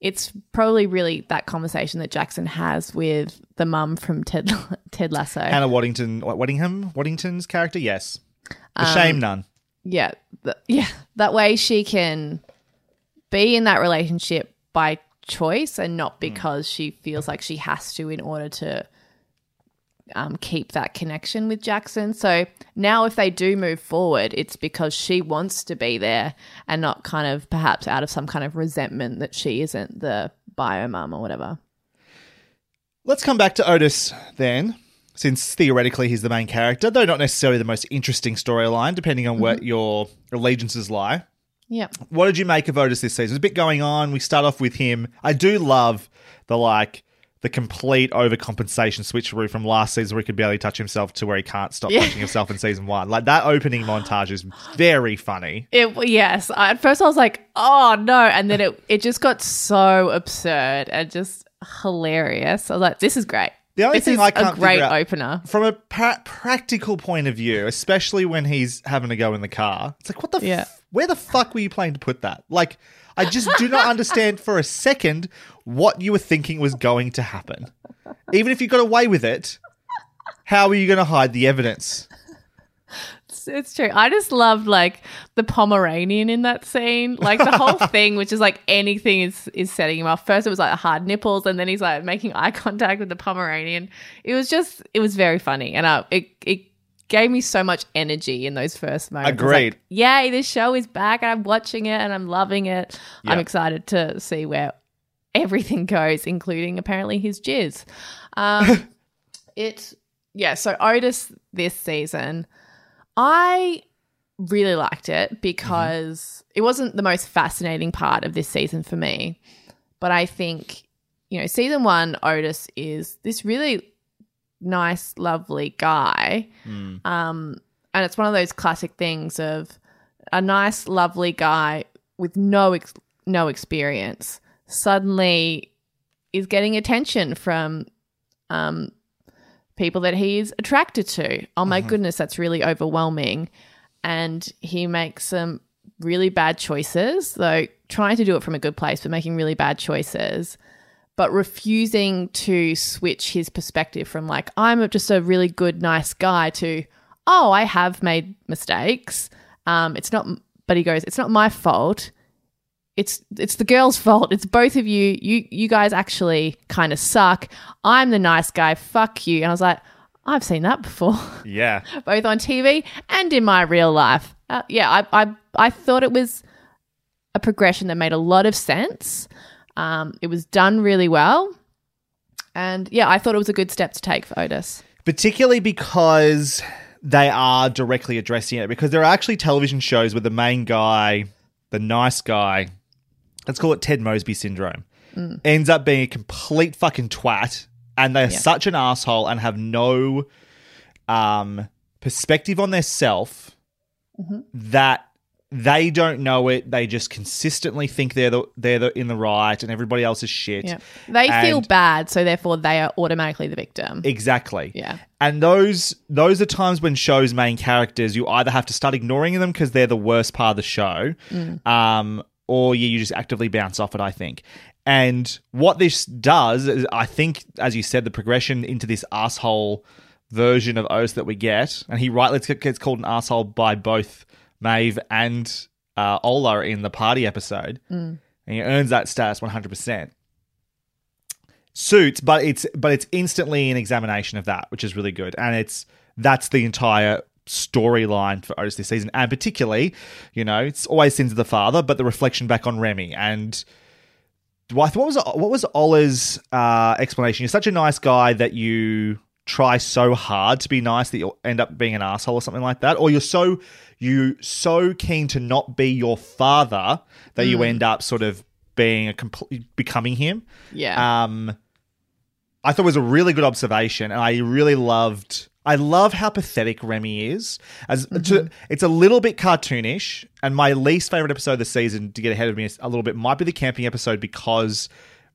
it's probably really that conversation that Jackson has with the mum from Ted *laughs* Ted Lasso. Hannah Waddington, Waddingham, Waddington's character, yes, the Um, shame none. yeah, th- yeah. That way she can be in that relationship by choice and Hmm. not because she feels like she has to in order to um, keep that connection with Jackson. So now, if they do move forward, it's because she wants to be there and not kind of perhaps out of some kind of resentment that she isn't the bio mum or whatever. Let's come back to Otis then, since theoretically he's the main character, though not necessarily the most interesting storyline, depending on where your allegiances lie. Yeah. What did you make of Otis this season? There's a bit going on. We start off with him. I do love the like the complete overcompensation switcheroo from last season where he could barely touch himself to where he can't stop Yeah. touching himself in season one. Like that opening montage is very funny. It yes. I, at first, I was like, "Oh no!" and then it it just got so absurd and just hilarious. I was like, "This is great. The only this thing is I can't a great out- opener." From a pra- practical point of view, especially when he's having to go in the car, it's like, what the? Yeah. F- where the fuck were you planning to put that? Like, I just do not *laughs* understand for a second what you were thinking was going to happen. Even if you got away with it, how are you going to hide the evidence? It's, it's true. I just loved like the Pomeranian in that scene, like the whole *laughs* thing, which is like anything is is setting him off. First, it was like hard nipples, and then he's like making eye contact with the Pomeranian. It was just, it was very funny, and I it it gave me so much energy in those first moments. It's like, Agreed. Yay, this show is back, and I'm watching it, and I'm loving it. I'm excited to see where everything *laughs* goes, including apparently his jizz. Um, *laughs* it yeah. So Otis this season. I really liked it because it wasn't the most fascinating part of this season for me. But I think, you know, season one, Otis is this really nice, lovely guy. Um, and it's one of those classic things of a nice, lovely guy with no ex- no experience suddenly is getting attention from um, people that he's attracted to. Oh my goodness, that's really overwhelming. And he makes some really bad choices, though trying to do it from a good place, but making really bad choices, but refusing to switch his perspective from like, I'm just a really good, nice guy to, oh, I have made mistakes. Um, it's not, but he goes, it's not my fault it's it's the girl's fault. It's both of you. You you guys actually kind of suck. I'm the nice guy. Fuck you. And I was like, I've seen that before, *laughs* Yeah. both on TV and in my real life. Uh, yeah, I, I I thought it was a progression that made a lot of sense. Um, it was done really well, and yeah, I thought it was a good step to take for Otis. particularly because they are directly addressing it because there are actually television shows where the main guy the nice guy let's call it ted mosby syndrome ends up being a complete fucking twat and they're Yeah. such an asshole and have no um perspective on their self that they don't know it they just consistently think they're the they're the, in the right and everybody else is shit Yeah, they feel bad, so therefore they are automatically the victim. Exactly. Yeah. And those those are times when shows main characters you either have to start ignoring them because they're the worst part of the show, um, or you, you just actively bounce off it. I think. And what this does is, I think, as you said, the progression into this asshole version of Otis that we get, and he rightly gets called an asshole by both Maeve and uh, Ola in the party episode, and he earns that status one hundred percent. Suits, but it's but it's instantly an examination of that, which is really good, and it's that's the entire storyline for Otis this season, and particularly, you know, it's always sins of the father, but the reflection back on Remy. And. What what was what was Ola's uh, explanation? You're such a nice guy that you try so hard to be nice that you'll end up being an asshole or something like that, or you're so you so keen to not be your father that you end up sort of being a complete becoming him. Yeah. Um, I thought it was a really good observation, and I really loved I love how pathetic Remy is. As to, it's a little bit cartoonish, and my least favorite episode of the season to get ahead of me a little bit might be the camping episode because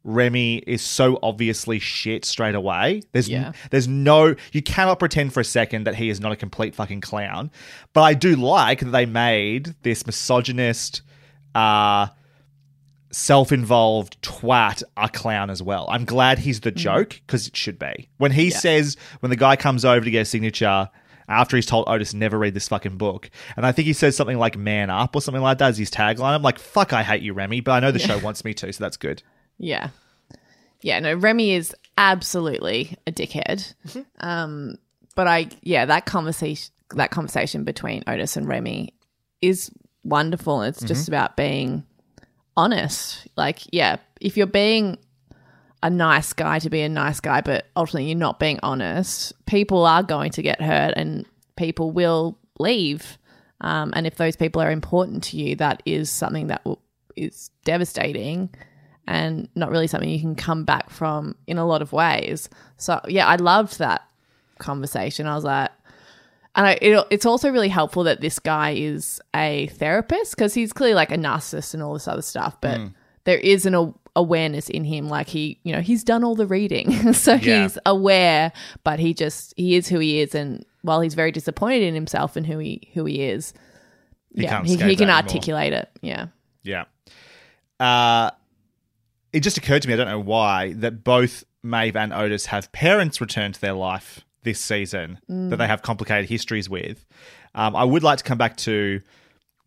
Remy is so obviously shit straight away. There's Yeah. there's no you cannot pretend for a second that he is not a complete fucking clown. But I do like that they made this misogynist uh self-involved twat a clown as well. I'm glad he's the joke because it should be. When he says when the guy comes over to get a signature after he's told Otis never read this fucking book, and I think he says something like "man up" or something like that as his tagline. I'm like, "Fuck, I hate you, Remy," but I know the show wants me to, so that's good. Yeah. Yeah, no, Remy is absolutely a dickhead. Um, but I yeah, that conversation that conversation between Otis and Remy is wonderful. It's just about being honest. Like, yeah, if you're being a nice guy to be a nice guy, but ultimately you're not being honest, people are going to get hurt and people will leave. Um, and if those people are important to you, that is something that will, is devastating and not really something you can come back from in a lot of ways. So, yeah, I loved that conversation. I was like, and I, it, it's also really helpful that this guy is a therapist because he's clearly like a narcissist and all this other stuff, but there is an a- awareness in him. Like he, you know, he's done all the reading, *laughs* so Yeah. he's aware, but he just he is who he is, and while he's very disappointed in himself and who he who he is, He yeah, he, he can anymore. articulate it. Yeah, Yeah. Uh, it just occurred to me, I don't know why, that both Maeve and Otis have parents return to their life this season that they have complicated histories with. Um, I would like to come back to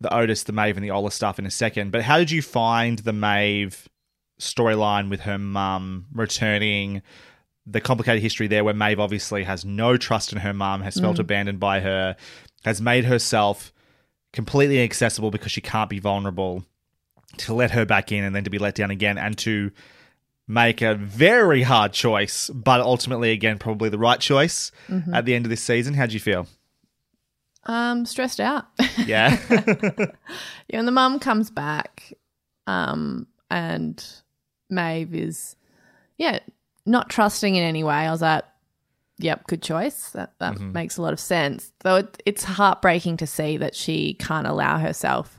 the Otis, the Maeve, and the Ola stuff in a second, but how did you find the Maeve storyline with her mum returning? The complicated history there, where Maeve obviously has no trust in her mum, has felt abandoned by her, has made herself completely inaccessible because she can't be vulnerable to let her back in and then to be let down again and to make a very hard choice, but ultimately, again, probably the right choice at the end of this season. How'd you feel? um, stressed out. Yeah. *laughs* Yeah, and the mum comes back, um, and Maeve is, yeah, not trusting in any way. I was like, yep, good choice. That that makes a lot of sense. Though it, it's heartbreaking to see that she can't allow herself,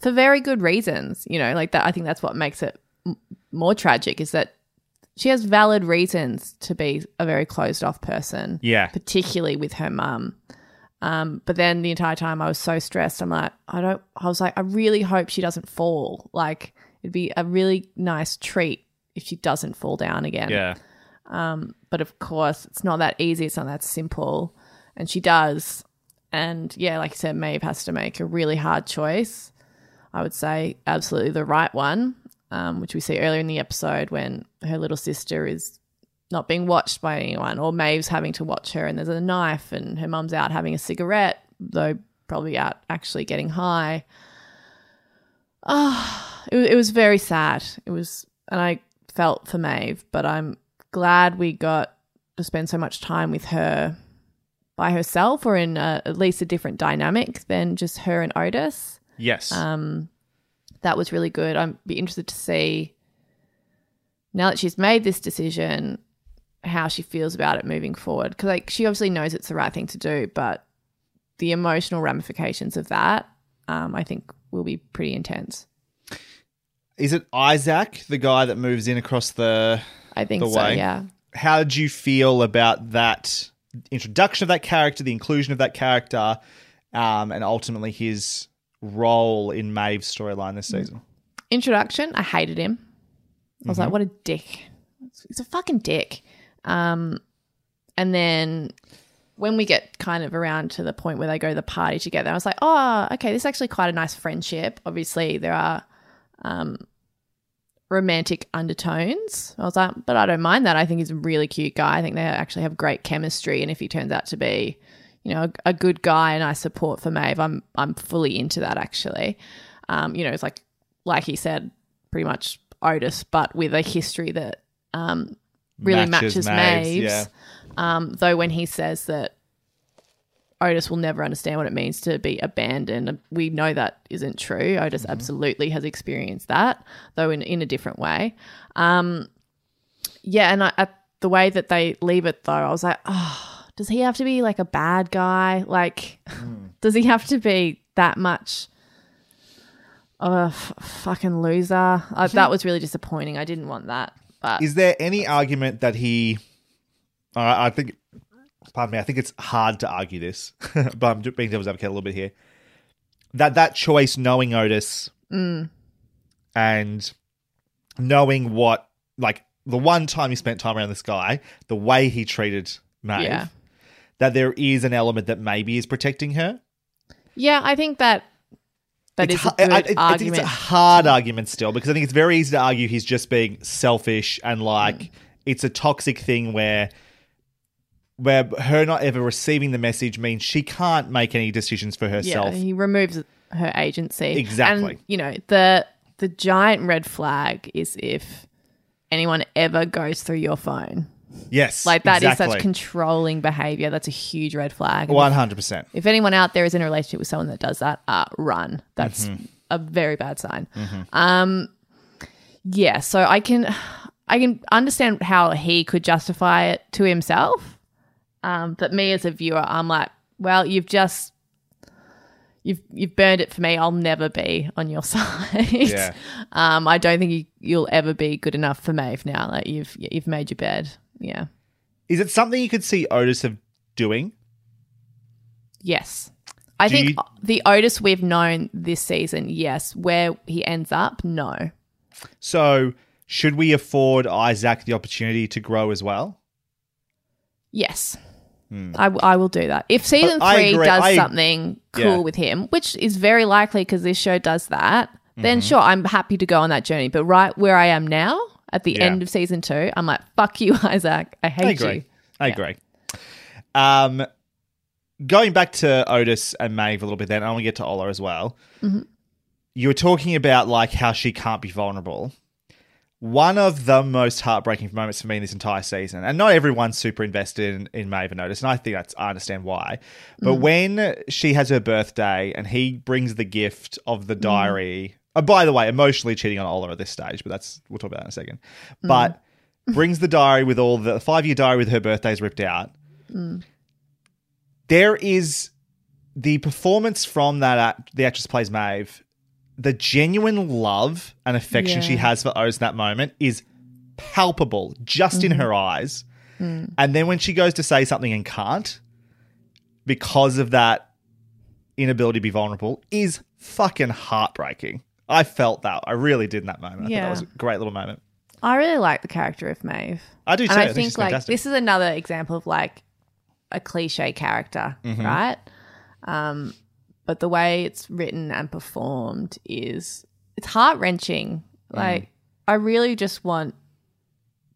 for very good reasons. You know, like that. I think that's what makes it m- more tragic is that she has valid reasons to be a very closed off person yeah. particularly with her mum. Um, but then the entire time I was so stressed. I'm like, I don't. I was like, I really hope she doesn't fall. Like, it'd be a really nice treat if she doesn't fall down again. Yeah. Um, but of course, it's not that easy. It's not that simple. And she does. And yeah, like I said, Maeve has to make a really hard choice. I would say absolutely the right one, um, which we see earlier in the episode when her little sister is not being watched by anyone, or Maeve's having to watch her, and there's a knife, and her mum's out having a cigarette, though probably out actually getting high. Ah, it, it was very sad. It was, and I felt for Maeve, but I'm glad we got to spend so much time with her by herself, or in a, at least a different dynamic than just her and Otis. Yes. Um, that was really good. I'd be interested to see now that she's made this decision how she feels about it moving forward because like she obviously knows it's the right thing to do, but the emotional ramifications of that, um, I think, will be pretty intense. Is it Isaac, the guy that moves in across the I think the so. way? Yeah. How did you feel about that introduction of that character, the inclusion of that character, um, and ultimately his role in Maeve's storyline this season? introduction, I hated him. I was like, what a dick. He's a fucking dick. Um, and then when we get kind of around to the point where they go to the party together, I was like, oh, okay, this is actually quite a nice friendship. Obviously, there are um, romantic undertones. I was like, but I don't mind that. I think he's a really cute guy. I think they actually have great chemistry. And if he turns out to be, you know, a, a good guy and I support for Maeve, I'm I'm fully into that actually. Um, you know, it's like like he said, pretty much Otis, but with a history that um, really Matches matches, Maeve's, yeah. Um, though when he says that Otis will never understand what it means to be abandoned, we know that isn't true. Otis absolutely has experienced that, though in, in a different way. Um, yeah, and I, the way that they leave it, though, I was like, oh, does he have to be like a bad guy? Like, Hmm. *laughs* does he have to be that much of a f- fucking loser? Uh, that was really disappointing. I didn't want that. But Is there any argument that he? I I think, pardon me. I think it's hard to argue this, *laughs* but I'm being devil's advocate a little bit here. That that choice, knowing Otis Mm. and knowing what, like the one time he spent time around this guy, the way he treated Maeve, Yeah. That there is an element that maybe is protecting her. yeah, I think that that it's, is a hu- I- good I- I think argument. it's a hard argument still because I think it's very easy to argue he's just being selfish and like Mm. it's a toxic thing where where her not ever receiving the message means she can't make any decisions for herself. Yeah, he removes her agency. Exactly. And, you know, the the giant red flag is if anyone ever goes through your phone. Yes, Like that is exactly. such controlling behavior. That's a huge red flag. One if- hundred percent. If anyone out there is in a relationship with someone that does that, uh, run. That's Mhm. a very bad sign. Mhm. Um, yeah. So I can, I can understand how he could justify it to himself. Um, but me as a viewer, I'm like, well, you've just, you've you've burned it for me. I'll never be on your *laughs* side. Yeah. Um, I don't think you, you'll ever be good enough for Maeve now. Like you've you've made your bed. Yeah. Is it something you could see Otis of doing? Yes. I Do think you- the Otis we've known this season, yes. Where he ends up, no. So should we afford Isaac the opportunity to grow as well? Yes. Hmm. I, w- I will do that. If season But I three agree- does I- something cool Yeah. with him, which is very likely because this show does that, then Mhm. sure, I'm happy to go on that journey. But right where I am now, at the Yeah. end of season two, I'm like, fuck you, *laughs* Isaac. I hate I agree. you. I agree. Um, going back to Otis and Maeve a little bit, then I want to get to Ola as well. Mhm. You were talking about like how she can't be vulnerable. One of the most heartbreaking moments for me in this entire season, and not everyone's super invested in, in Maeve and Otis, and I think that's I understand why. But Mm. when she has her birthday and he brings the gift of Mm. the diary. Oh, by the way, emotionally cheating on Ola at this stage, but that's we'll talk about that in a second. Mm. But *laughs* brings the diary with all the five year diary with her birthdays ripped out. Mm. There is the performance from that act, the actress plays Maeve. The genuine love and affection she has for Oz in that moment is palpable, just in Mhm. her eyes. Mm. And then when she goes to say something and can't, because of that inability to be vulnerable, is fucking heartbreaking. I felt that. I really did in that moment. I thought Yeah. that was a great little moment. I really like the character of Maeve. I do too. And I I, think think, like fantastic. this is another example of like a cliche character, Mhm. right? Um, but the way it's written and performed is it's heart wrenching. Mm. Like I really just want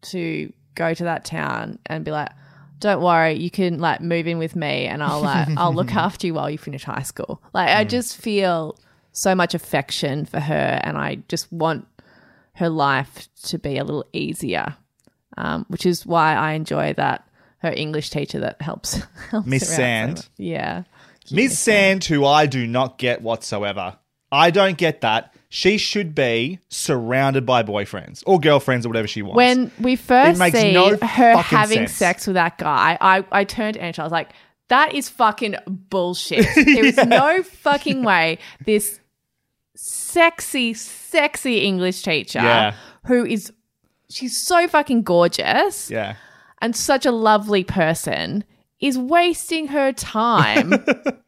to go to that town and be like, don't worry, you can like move in with me and I'll like I'll look *laughs* after you while you finish high school. Like I Mm. just feel so much affection for her and I just want her life to be a little easier. Um, which is why I enjoy that her English teacher that helps, *laughs* helps Miss out so Sand. yeah. Miss Sand, who I do not get whatsoever. I don't get that. She should be surrounded by boyfriends or girlfriends or whatever she wants. When we first see no her having sense. sex with that guy, I, I turned to Angela. I was like, that is fucking bullshit. *laughs* There is no fucking way this sexy, sexy English teacher Yeah. who is, she's so fucking gorgeous yeah. and such a lovely person is wasting her time. *laughs*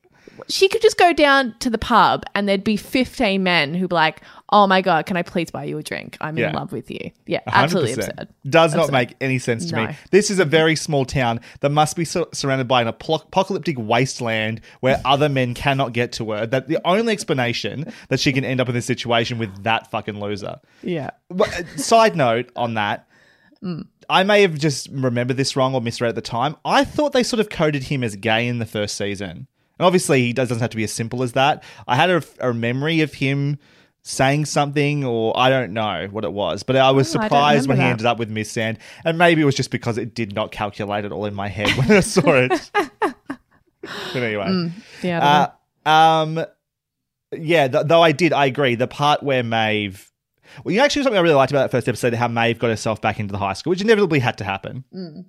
she could just go down to the pub and there'd be 15 men who'd be like, oh my God, can I please buy you a drink? I'm Yeah. in love with you. Yeah, absolutely 100%. absurd. Does not Absurd. make any sense to No. me. This is a very small town that must be sur- surrounded by an apocalyptic wasteland where other men cannot get to her. That the only explanation that she can end up in this situation with that fucking loser. Yeah. Uh, Side note on that, Mm. I may have just remembered this wrong or misread at the time. I thought they sort of coded him as gay in the first season. And obviously, he does, doesn't have to be as simple as that. I had a, a memory of him saying something, or I don't know what it was, but I was Oh, I surprised when remember he ended up with Miss Sand. And maybe it was just because it did not calculate it all in my head when I saw it. *laughs* but anyway. Mm, yeah, Uh, um, yeah, th- though I did, I agree. The part where Maeve, well, you know, actually something I really liked about that first episode, how Maeve got herself back into the high school, which inevitably had to happen. Mm.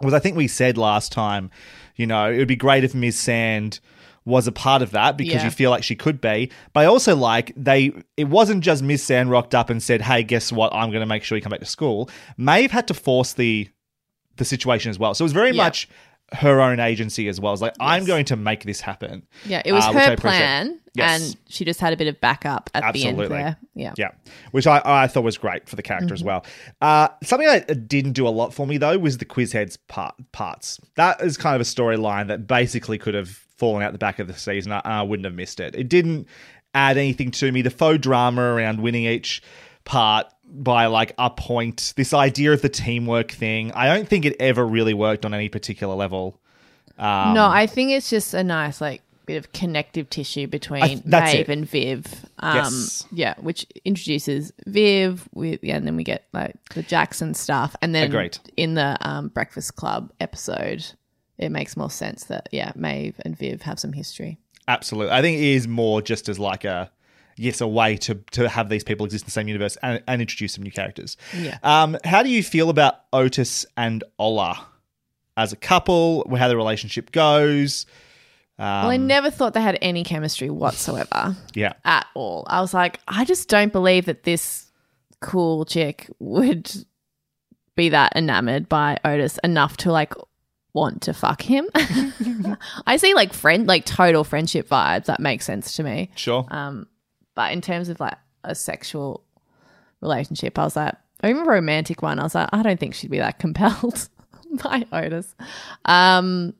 was I think we said last time, you know, it would be great if Ms. Sand was a part of that because Yeah. you feel like she could be. But I also like they it wasn't just Ms. Sand rocked up and said, Hey, guess what? I'm gonna make sure you come back to school. Maeve had to force the the situation as well. So it was very Yeah. much her own agency as well. It's like, I'm going to make this happen. Yeah, it was Uh, her plan, Yes. and she just had a bit of backup at the end there. Yeah. Yeah, which I, I thought was great for the character as Mhm. well. Uh, something that didn't do a lot for me though was the quiz heads part parts. That is kind of a storyline that basically could have fallen out the back of the season. I, I wouldn't have missed it. It didn't add anything to me. The faux drama around winning each part by like a point. This idea of the teamwork thing. I don't think it ever really worked on any particular level. Um, no, I think it's just a nice like bit of connective tissue between that's Maeve and Viv. Um, Yes. Yeah, which introduces Viv with yeah, and then we get like the Jackson stuff, and then Agreed. in the um, Breakfast Club episode, it makes more sense that yeah, Maeve and Viv have some history. Absolutely. I think it is more just as like a yes, a way to to have these people exist in the same universe and, and introduce some new characters. Yeah. Um, how do you feel about Otis and Ola as a couple? How the relationship goes? Um, well, I never thought they had any chemistry whatsoever. Yeah. at all. I was like, I just don't believe that this cool chick would be that enamored by Otis enough to like want to fuck him. *laughs* *laughs* I see like friend like total friendship vibes. That makes sense to me. Sure. Um, but in terms of like a sexual relationship, I was like, or even a romantic one, I was like, I don't think she'd be that *laughs* compelled *laughs* by Otis. Um,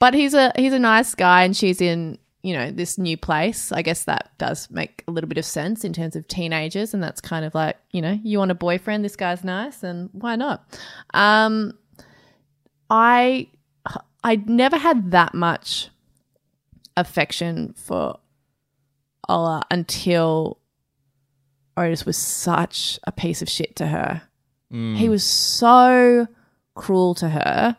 but he's a he's a nice guy, and she's in you know this new place. I guess that does make a little bit of sense in terms of teenagers, and that's kind of like you know you want a boyfriend. This guy's nice, and why not? Um, I I never had that much affection for Ola until Otis was such a piece of shit to her. Mm. He was so cruel to her.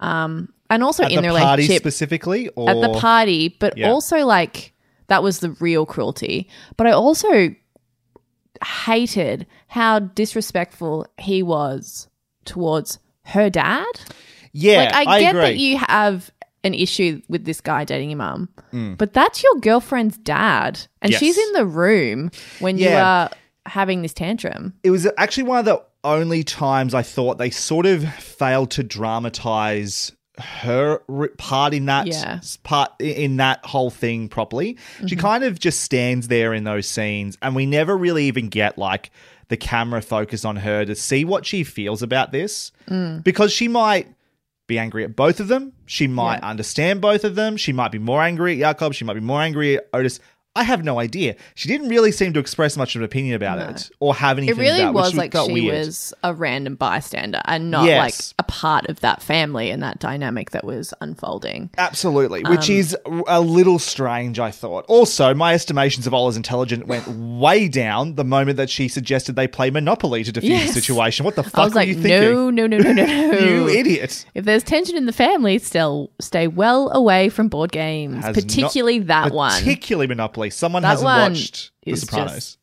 Um, and also At in the the, party relationship specifically, or at the party, but Yeah. also like that was the real cruelty. But I also hated how disrespectful he was towards her dad. Yeah, like I I get that you have an issue with this guy dating your mum, Mm. but that's your girlfriend's dad, and Yes. she's in the room when you are having this tantrum. it was actually one of the only times I thought they sort of failed to dramatize her part in that Yeah. part in that whole thing properly. She Mhm. kind of just stands there in those scenes and we never really even get like the camera focus on her to see what she feels about this Mm. because she might be angry at both of them. She might understand both of them. She might be more angry at Jakob. She might be more angry at Otis. I have no idea. She didn't really seem to express much of an opinion about No. it or have anything It really about, was which like she weird. was a random bystander and not Yes. like a part of that family and that dynamic that was unfolding. Absolutely, which Um, is a little strange, I thought. Also, my estimations of Ola's intelligence went *sighs* way down the moment that she suggested they play Monopoly to defuse Yes. the situation. What the fuck I was like, you thinking? no, no, no, no, no, no. *laughs* You idiot. If there's tension in the family, still stay well away from board games, Has particularly not- that one. Particularly Monopoly. Someone That hasn't watched The is Sopranos. just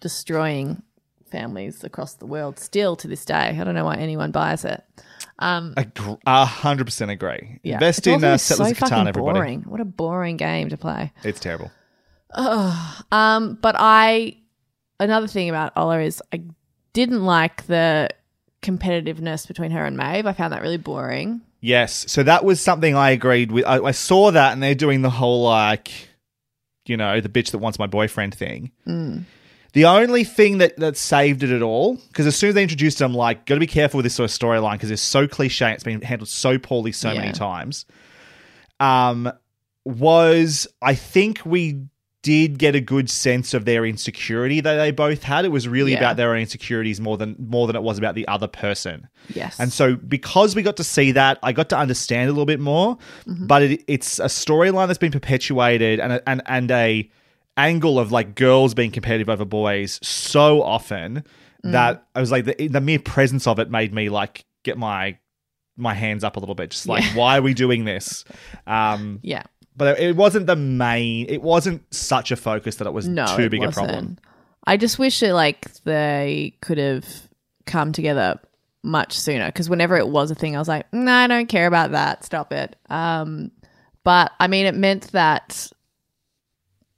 destroying families across the world still to this day. I don't know why anyone buys it. Um, A hundred percent agree. yeah. Invest in uh, so Settlers of Catan, everybody. boring. What a boring game to play. It's terrible. Um, but I another thing about Ola is I didn't like the competitiveness between her and Maeve. I found that really boring. Yes. So that was something I agreed with. I, I saw that, and they're doing the whole like, you know, the bitch that wants my boyfriend thing. Mm. The only thing that that saved it at all, because as soon as they introduced it, I'm like, got to be careful with this sort of storyline because it's so cliche. It's been handled so poorly so Yeah. many times. Um, was I think we did get a good sense of their insecurity that they both had. It was really Yeah. about their own insecurities more than more than it was about the other person. Yes. And so, because we got to see that, I got to understand a little bit more. But it, it's a storyline that's been perpetuated and a, and and a angle of like girls being competitive over boys so often Mm. that I was like the, the mere presence of it made me like get my my hands up a little bit, just like Yeah. why are we doing this? *laughs* Um, Yeah. But it wasn't the main. It wasn't such a focus that it was no, too big a problem. I just wish that like they could have come together much sooner because whenever it was a thing, I was like, no, I don't care about that. Stop it. Um, but I mean, it meant that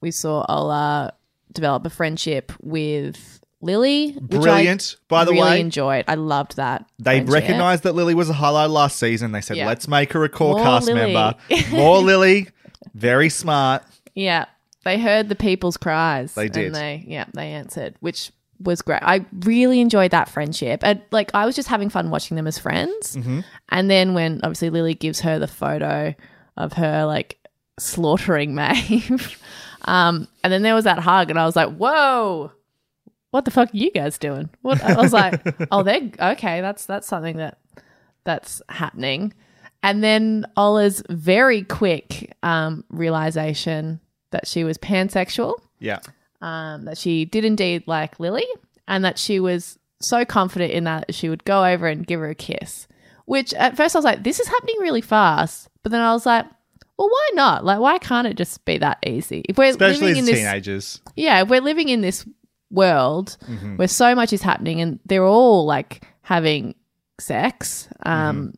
we saw Ola develop a friendship with Lily. Brilliant, by the really way. enjoyed. I loved that. They recognized that Lily was a highlight last season. They said, Yeah. let's make her a core More cast Lily. member. *laughs* More Lily. Very smart. Yeah, they heard the people's cries. They did. And they, yeah, they answered, which was great. I really enjoyed that friendship. And like, I was just having fun watching them as friends. Mhm. And then when obviously Lily gives her the photo of her like slaughtering Maeve, *laughs* um, and then there was that hug, and I was like, whoa. What the fuck are you guys doing? What I was like, *laughs* oh, they're okay. That's that's something that that's happening. And then Ola's very quick um, realization that she was pansexual, Yeah. um, that she did indeed like Lily, and that she was so confident in that she would go over and give her a kiss. Which at first I was like, this is happening really fast. But then I was like, well, why not? Like, why can't it just be that easy? If we're Especially living as in this, teenagers. yeah, if we're living in this world Mhm. where so much is happening and they're all like having sex. Um,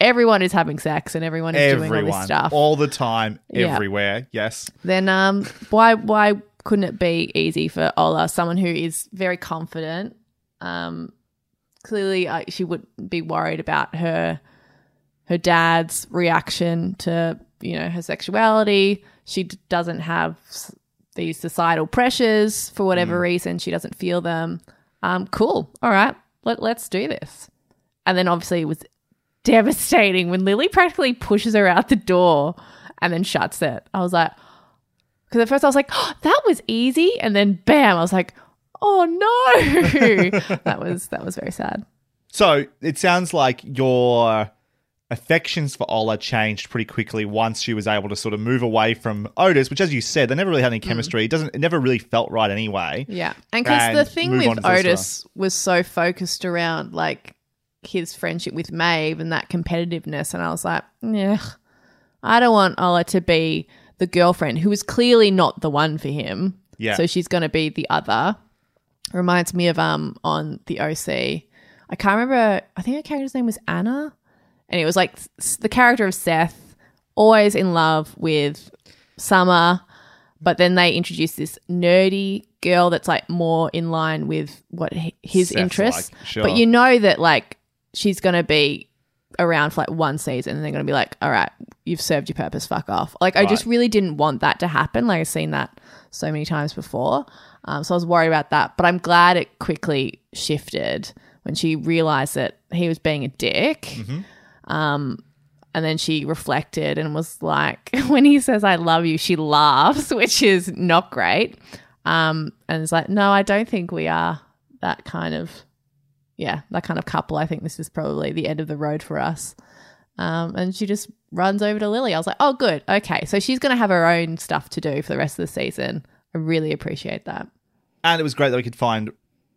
Everyone is having sex and everyone is doing all this Everyone. stuff. All the time. Yeah. Everywhere. Yes. then um, why why couldn't it be easy for Ola, someone who is very confident? Um, clearly, uh, she wouldn't be worried about her her dad's reaction to you know her sexuality. She d- doesn't have s- these societal pressures for whatever reason. She doesn't feel them. Um, cool. All right, let let's do this. And then obviously it was devastating when Lily practically pushes her out the door and then shuts it. I was like, because at first I was like, oh, *gasps* that was easy, and then bam, I was like, oh no, *laughs* that was that was very sad. So it sounds like your affections for Ola changed pretty quickly once she was able to sort of move away from Otis, which, as you said, they never really had any mm. chemistry. It doesn't. It never really felt right anyway. Yeah, and because the thing with. Otis was so focused around like his friendship with Maeve and that competitiveness, and I was like, yeah, I don't want Ola to be the girlfriend who is clearly not the one for him. Yeah. so she's going to be the other. Reminds me of um on the OC. I can't remember. I think her character's name was Anna, and it was like the character of Seth, always in love with Summer, but then they introduced this nerdy girl that's like more in line with what his Seth's interests. like, sure. But you know that like she's going to be around for like one season and they're going to be like, all right, you've served your purpose, fuck off. Like, I just really didn't want that to happen. Like, I've seen that so many times before. Um, so I was worried about that. But I'm glad it quickly shifted when she realized that he was being a dick. Mm-hmm. Um, and then she reflected and was like, *laughs* when he says, I love you, she laughs, which is not great. Um, and it's like, no, I don't think we are that kind of, yeah, that kind of couple. I think this is probably the end of the road for us. Um, and she just runs over to Lily. I was like, oh, good. Okay. So she's going to have her own stuff to do for the rest of the season. I really appreciate that. and it was great that we could find.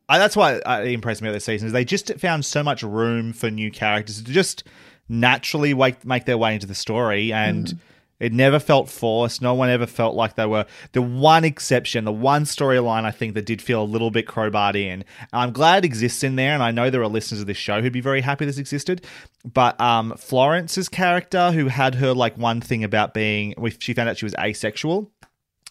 Uh, that's why it impressed me this season is they just found so much room for new characters to just naturally wake, make their way into the story, and it never felt forced. No one ever felt like they were. The one exception, the one storyline I think that did feel a little bit crowbarred in. I'm glad it exists in there, and I know there are listeners of this show who'd be very happy this existed. But um, Florence's character, who had her like one thing about being, she found out she was asexual.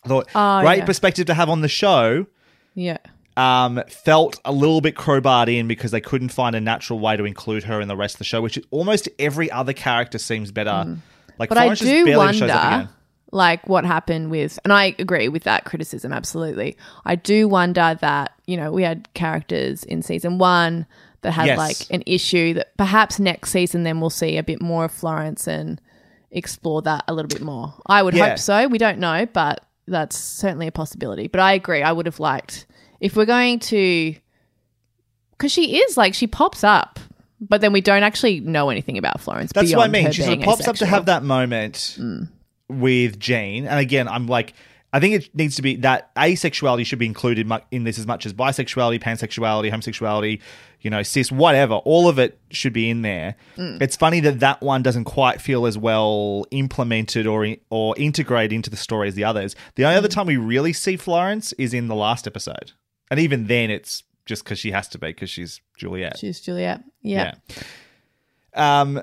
I thought Oh, great yeah. perspective to have on the show Yeah. um, felt a little bit crowbarred in because they couldn't find a natural way to include her in the rest of the show, which almost every other character seems better. Like. But I Florence just do barely shows up wonder, like, what happened with, and I agree with that criticism, absolutely. I do wonder that, you know, we had characters in season one that had, Yes. like, an issue that perhaps next season then we'll see a bit more of Florence and explore that a little bit more. I would Yeah. hope so. We don't know, but that's certainly a possibility. But I agree. I would have liked, if we're going to, because she is, like, she pops up. But then we don't actually know anything about Florence. That's what I mean. She sort of pops up to have that moment with Jean. And again, I'm like, I think it needs to be that asexuality should be included in this as much as bisexuality, pansexuality, homosexuality, you know, cis, whatever. All of it should be in there. It's funny that that one doesn't quite feel as well implemented or or integrated into the story as the others. The only other time we really see Florence is in the last episode, and even then, it's just because she has to be because she's Juliet. She's Juliet. Yeah. Yeah. Um,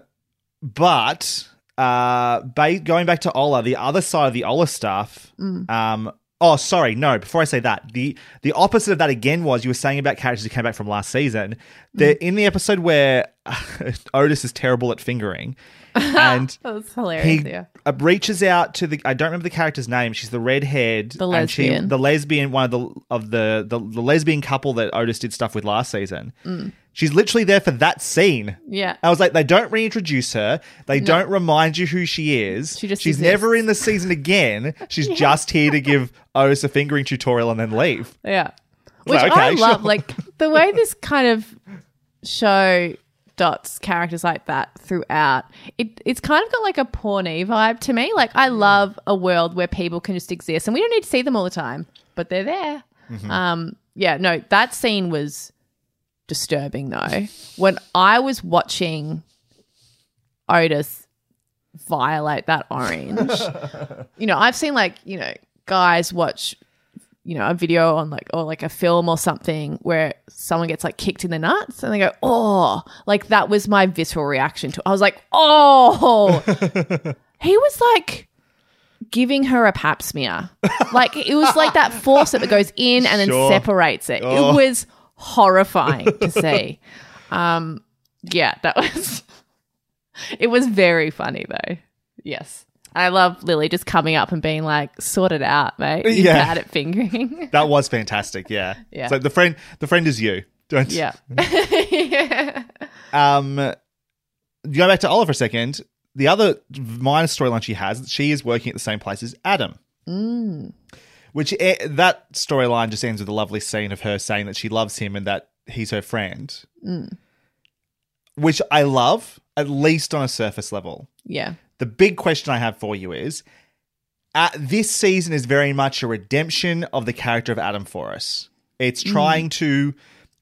but uh, ba- going back to Ola, the other side of the Ola stuff. Mm. Um, oh, sorry, no. Before I say that, the the opposite of that again was you were saying about characters who came back from last season. The in the episode where *laughs* Otis is terrible at fingering, *laughs* and That was hilarious. he yeah. uh, reaches out to the I don't remember the character's name. She's the red haired, The and she, lesbian. the lesbian, one of the of the, the the lesbian couple that Otis did stuff with last season. Mm. She's literally there for that scene. Yeah. I was like, they don't reintroduce her. They No. don't remind you who she is. She just She's exists. never in the season again. She's *laughs* just here to give Otis a fingering tutorial and then leave. Yeah. Which like, I okay, love. sure. Like the way *laughs* this kind of show dots characters like that throughout. It it's kind of got like a porny vibe to me. Like I love a world where people can just exist and we don't need to see them all the time, but they're there. Mm-hmm. Um yeah, no, that scene was disturbing though. when I was watching Otis violate that orange. you know, I've seen like, you know, guys watch you know, a video on like or like a film or something where someone gets like kicked in the nuts and they go, "Oh!" Like that was my visceral reaction to. It. I was like, "Oh!" *laughs* he was like giving her a pap smear. Like it was like that force that goes in and then separates it. Oh. It was horrifying to see. Um yeah, that was *laughs* it was very funny though. Yes. I love Lily just coming up and being like, sort it out, mate. You're Yeah. bad at fingering. *laughs* That was fantastic. Yeah. Yeah. So the friend, the friend is you. Don't. yeah. yeah. *laughs* Um, go back to Olive for a second. The other minor storyline she has, she is working at the same place as Adam. Mm. Which eh, that storyline just ends with a lovely scene of her saying that she loves him and that he's her friend, Mm. which I love, at least on a surface level. Yeah. The big question I have for you is uh, this season is very much a redemption of the character of Adam for us. It's Mm. trying to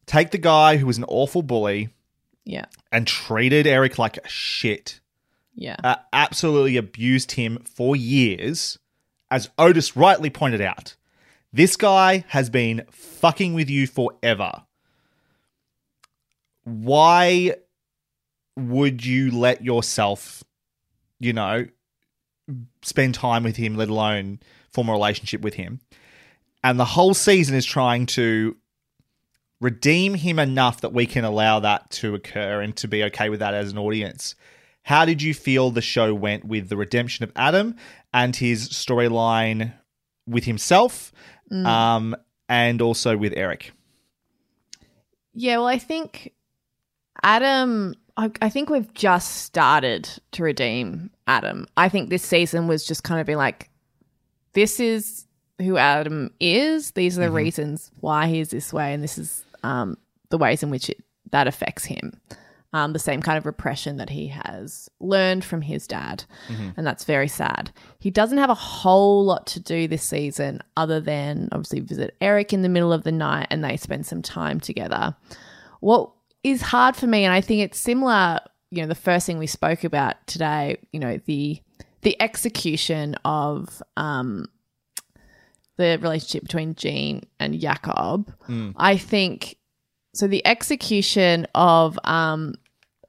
take the guy who was an awful bully Yeah. and treated Eric like shit, Yeah. uh, absolutely abused him for years, as Otis rightly pointed out. This guy has been fucking with you forever. Why would you let yourself, you know, spend time with him, let alone form a relationship with him? And the whole season is trying to redeem him enough that we can allow that to occur and to be okay with that as an audience. How did you feel the show went with the redemption of Adam and his storyline with himself, Mm. um, and also with Eric? Yeah, well, I think Adam, I, I think we've just started to redeem Adam. I think this season was just kind of being like, this is who Adam is. These are the Mhm. reasons why he is this way, and this is um, the ways in which it, that affects him. Um, the same kind of repression that he has learned from his dad. Mhm. And that's very sad. He doesn't have a whole lot to do this season other than obviously visit Eric in the middle of the night and they spend some time together. What is hard for me, and I think it's similar, you know, the first thing we spoke about today, you know, the the execution of um the relationship between Jean and Jakob. Mm. I think so the execution of um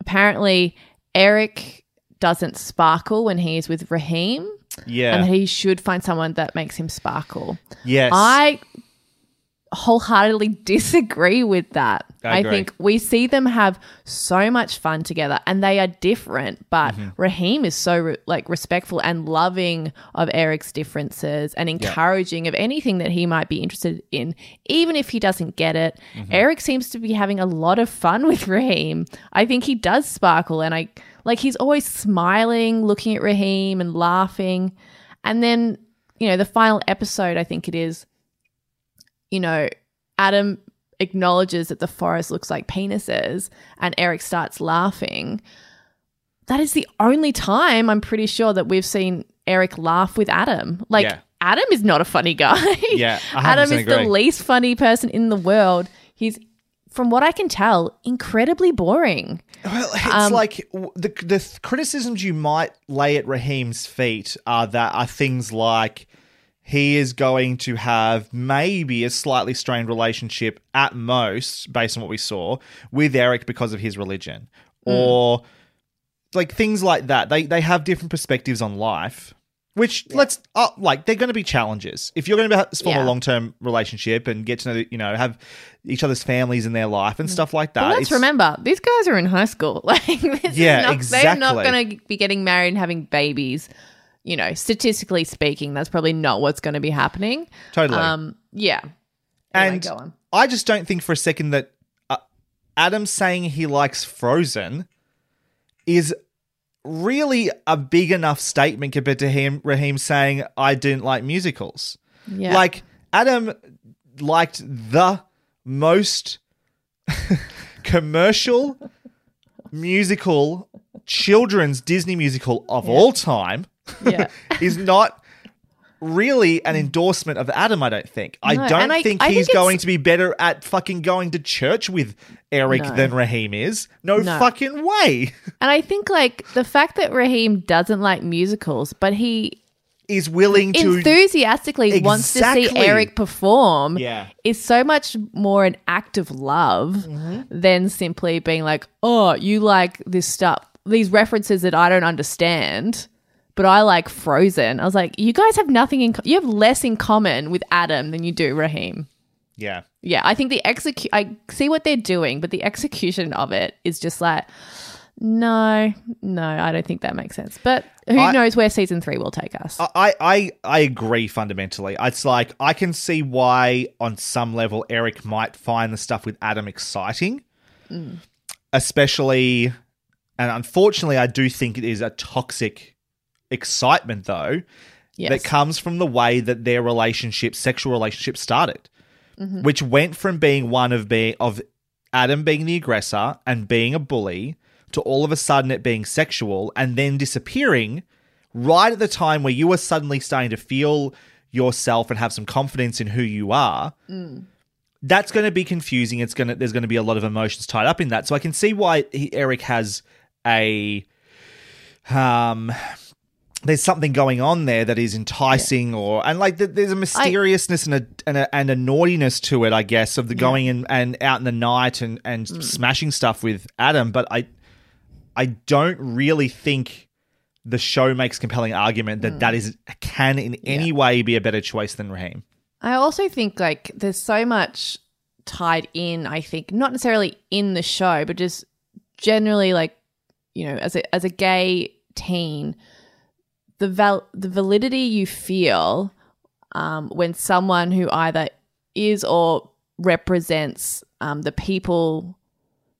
apparently Eric doesn't sparkle when he's with Rahim. Yeah. And he should find someone that makes him sparkle. Yes. I wholeheartedly *laughs* disagree with that. I I, think we see them have so much fun together and they are different, but Mm-hmm. Rahim is so re- like respectful and loving of Eric's differences and encouraging of anything that he might be interested in, even if he doesn't get it. Mm-hmm. Eric seems to be having a lot of fun with Rahim. I think he does sparkle and I like he's always smiling, looking at Rahim and laughing. And then, you know, the final episode, I think it is, you know, Adam acknowledges that the forest looks like penises and Eric starts laughing. That is the only time I'm pretty sure that we've seen Eric laugh with Adam. Like, Yeah. Adam is not a funny guy. Yeah, *laughs* Adam 100% is the least funny person in the world. He's, from what I can tell, incredibly boring. Well, it's Um, like the the criticisms you might lay at Rahim's feet are that are things like he is going to have maybe a slightly strained relationship at most, based on what we saw, with Eric because of his religion. Or like things like that. They they have different perspectives on life. Which let's uh, like they're going to be challenges. If you're going to form Yeah. a long term relationship and get to know, you know, have each other's families in their life and stuff like that. But let's remember, these guys are in high school. *laughs* Like, this Yeah, is not, They're not going to be getting married and having babies. You know, statistically speaking, that's probably not what's going to be happening. Totally. Um, yeah. Anyway, and. I just don't think for a second that uh, Adam saying he likes Frozen is really a big enough statement compared to him Rahim saying I didn't like musicals. Yeah. Like Adam liked the most *laughs* commercial musical children's Disney musical of all time Yeah. *laughs* is not really an endorsement of Adam, I don't think. I don't I- think I he's think going to be better at fucking going to church with Eric No. than Rahim is. No, No. fucking way. *laughs* And I think, like, the fact that Rahim doesn't like musicals, but he Is willing to enthusiastically wants to see Eric perform Yeah. is so much more an act of love Mm-hmm. than simply being like, oh, you like this stuff, these references that I don't understand, but I like Frozen. I was like, you guys have nothing in, co- you have less in common with Adam than you do Rahim. Yeah. Yeah, I think the execute, I see what they're doing, but the execution of it is just like, no, no, I don't think that makes sense. But who I- knows where season three will take us? I, I I agree fundamentally. It's like I can see why on some level Eric might find the stuff with Adam exciting. Mm. Especially and unfortunately I do think it is a toxic excitement though Yes. that comes from the way that their relationship sexual relationship started. Mhm. Which went from being one of being of Adam being the aggressor and being a bully to all of a sudden it being sexual and then disappearing right at the time where you are suddenly starting to feel yourself and have some confidence in who you are Mm. that's going to be confusing it's going to there's going to be a lot of emotions tied up in that so i can see why he, eric has a um there's something going on there that is enticing or and like th- there's a mysteriousness and, a, and a and a naughtiness to it i guess of the going in and out in the night and and Mm. smashing stuff with adam but i i don't really think the show makes compelling argument that that is can in any way be a better choice than rahim. I also think like there's so much tied in, I think, not necessarily in the show, but just generally like, you know, as a as a gay teen, the val- the validity you feel um, when someone who either is or represents um, the people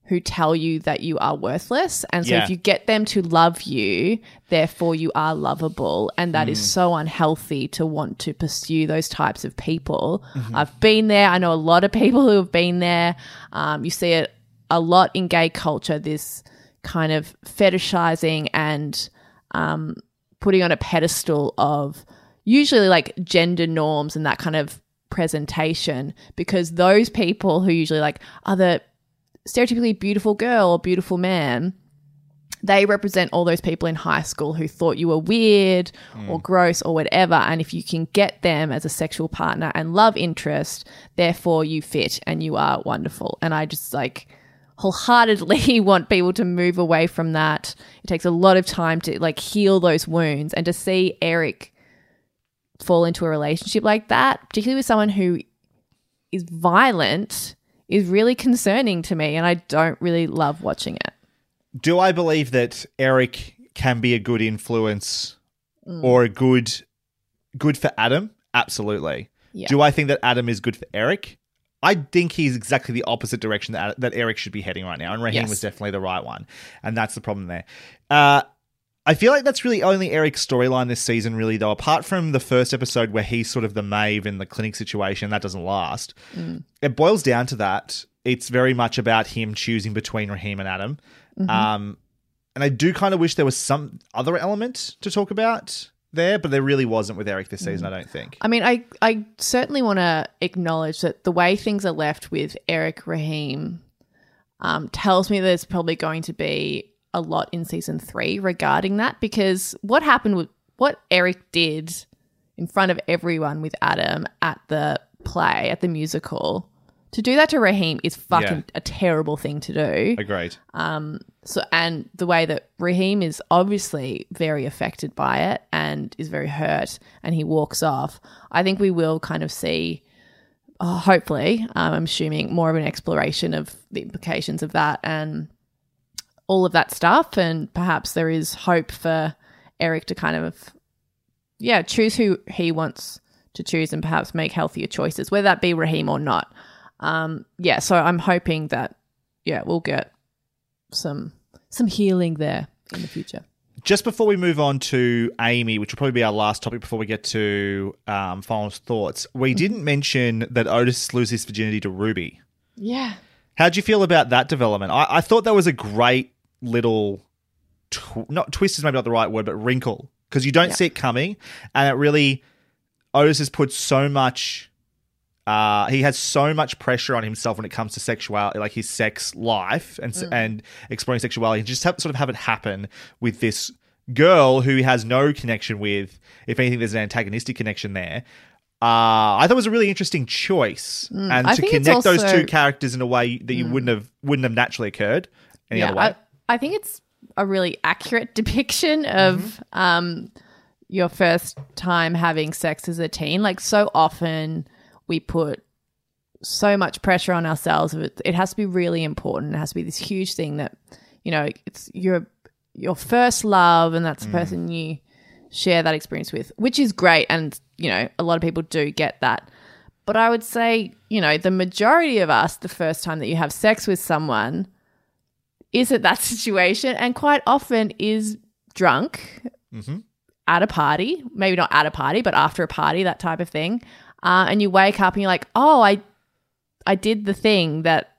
who tell you that you are worthless. And so Yeah. if you get them to love you, therefore you are lovable. And that is Mm. so unhealthy to want to pursue those types of people. Mhm. I've been there. I know a lot of people who have been there. Um, you see it a lot in gay culture, this kind of fetishizing and um, putting on a pedestal of usually like gender norms and that kind of presentation because those people who usually like are the stereotypically beautiful girl or beautiful man they represent all those people in high school who thought you were weird or mm. gross or whatever. And if you can get them as a sexual partner and love interest therefore you fit and you are wonderful. And i just like wholeheartedly *laughs* want people to move away from that it takes a lot of time to like heal those wounds and to see eric fall into a relationship like that particularly with someone who is violent is really concerning to me and i don't really love watching it do I believe that Eric can be a good influence Mm. or a good good for Adam? Absolutely. Yeah. Do I think that Adam is good for Eric? I think he's exactly the opposite direction that that Eric should be heading right now, and Rahim Yes. was definitely the right one, and that's the problem there. Uh, I feel like that's really only Eric's storyline this season, really, though. Apart from the first episode where he's sort of the Maeve in the clinic situation, that doesn't last. Mm. It boils down to that. It's very much about him choosing between Rahim and Adam. Mhm. Um, and I do kind of wish there was some other element to talk about there, but there really wasn't with Eric this season, I don't think. I mean, I I certainly want to acknowledge that the way things are left with Eric Rahim um, tells me there's probably going to be a lot in season three regarding that because what happened with what Eric did in front of everyone with Adam at the play, at the musical. To do that to Rahim is fucking Yeah. a terrible thing to do. Agreed. Um, so and the way that Rahim is obviously very affected by it and is very hurt, and he walks off. I think we will kind of see, uh, hopefully, um, I'm assuming more of an exploration of the implications of that and all of that stuff, and perhaps there is hope for Eric to kind of, yeah, choose who he wants to choose and perhaps make healthier choices, whether that be Rahim or not. Um, yeah, so I'm hoping that yeah we'll get some some healing there in the future. Just before we move on to Amy, which will probably be our last topic before we get to um, final thoughts, we didn't mention that Otis loses his virginity to Ruby. Yeah. How'd you feel about that development? I, I thought that was a great little, tw- not twist is maybe not the right word, but wrinkle because you don't Yeah. see it coming, and it really Otis has put so much. Uh, he has so much pressure on himself when it comes to sexuality, like his sex life and s and exploring sexuality, and just have, sort of have it happen with this girl who he has no connection with. If anything, there's an antagonistic connection there. Uh, I thought it was a really interesting choice, and Mm, I to connect those two characters in a way that you wouldn't have wouldn't have naturally occurred any yeah, other way. I, I think it's a really accurate *laughs* depiction of um, your first time having sex as a teen. Like so often, we put so much pressure on ourselves. It, it has to be really important. It has to be this huge thing that you know it's your your first love, and that's the person you share that experience with, which is great. And you know, a lot of people do get that. But I would say, you know, the majority of us, the first time that you have sex with someone, is at that *laughs* situation and quite often is drunk Mhm. at a party maybe not at a party but after a party that type of thing uh, and you wake up and you're like oh i i did the thing that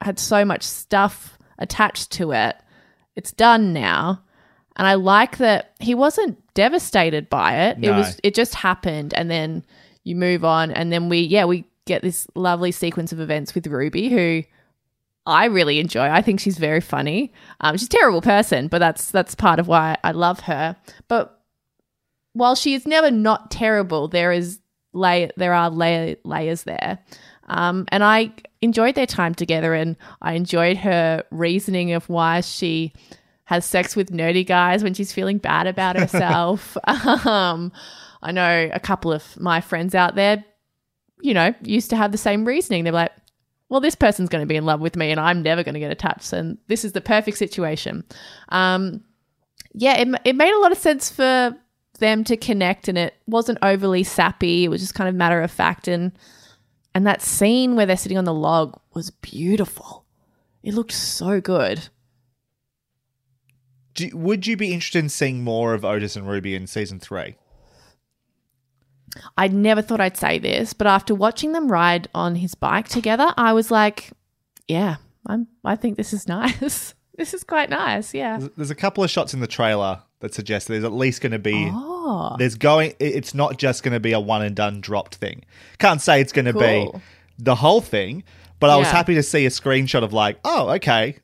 had so much stuff attached to it it's done now and i like that he wasn't devastated by it it was it just happened and then you move on and then we yeah we get this lovely sequence of events with ruby who I really enjoy. I think she's very funny. Um, she's a terrible person, but that's that's part of why I love her. But while she is never not terrible, there is lay there are lay- layers there, um, and I enjoyed their time together, and I enjoyed her reasoning of why she has sex with nerdy guys when she's feeling bad about *laughs* herself. um, I know a couple of my friends out there, you know, used to have the same reasoning. They're like, well, this person's going to be in love with me and I'm never going to get attached. And this is the perfect situation. Um, yeah, it, it made a lot of sense for them to connect and it wasn't overly sappy. It was just kind of matter of fact. And, and that scene where they're sitting on the log was beautiful. It looked so good. Do, would you be interested in seeing more of Otis and Ruby in season three? I never thought I'd say this, but after watching them ride on his bike together, I was like, yeah, I'm, I think this is nice. *laughs* this is quite nice. Yeah. There's, there's a couple of shots in the trailer that suggest there's at least going to be Oh. there's going it's not just going to be a one and done dropped thing can't say it's going to be the whole thing but i was happy to see a screenshot of like oh okay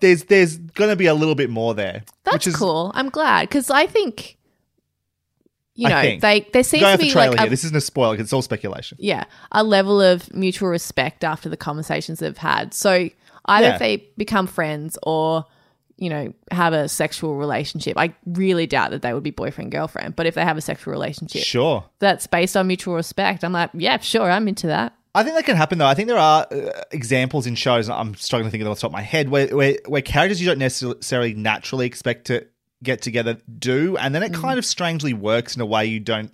there's there's going to be a little bit more there That's which is cool. I'm glad because I think, you know, think. they there seems to off the be like here a, this isn't a spoiler it's all speculation yeah a level of mutual respect after the conversations they've had. So either Yeah. if they become friends or you know have a sexual relationship, I really doubt that they would be boyfriend girlfriend. But if they have a sexual relationship, sure that's based on mutual respect. I'm like, yeah, sure, I'm into that. I think that can happen though. I think there are uh, examples in shows. I'm struggling to think of them off the top of my head where, where where characters you don't necessarily naturally expect to get together do, and then it kind of strangely works in a way you don't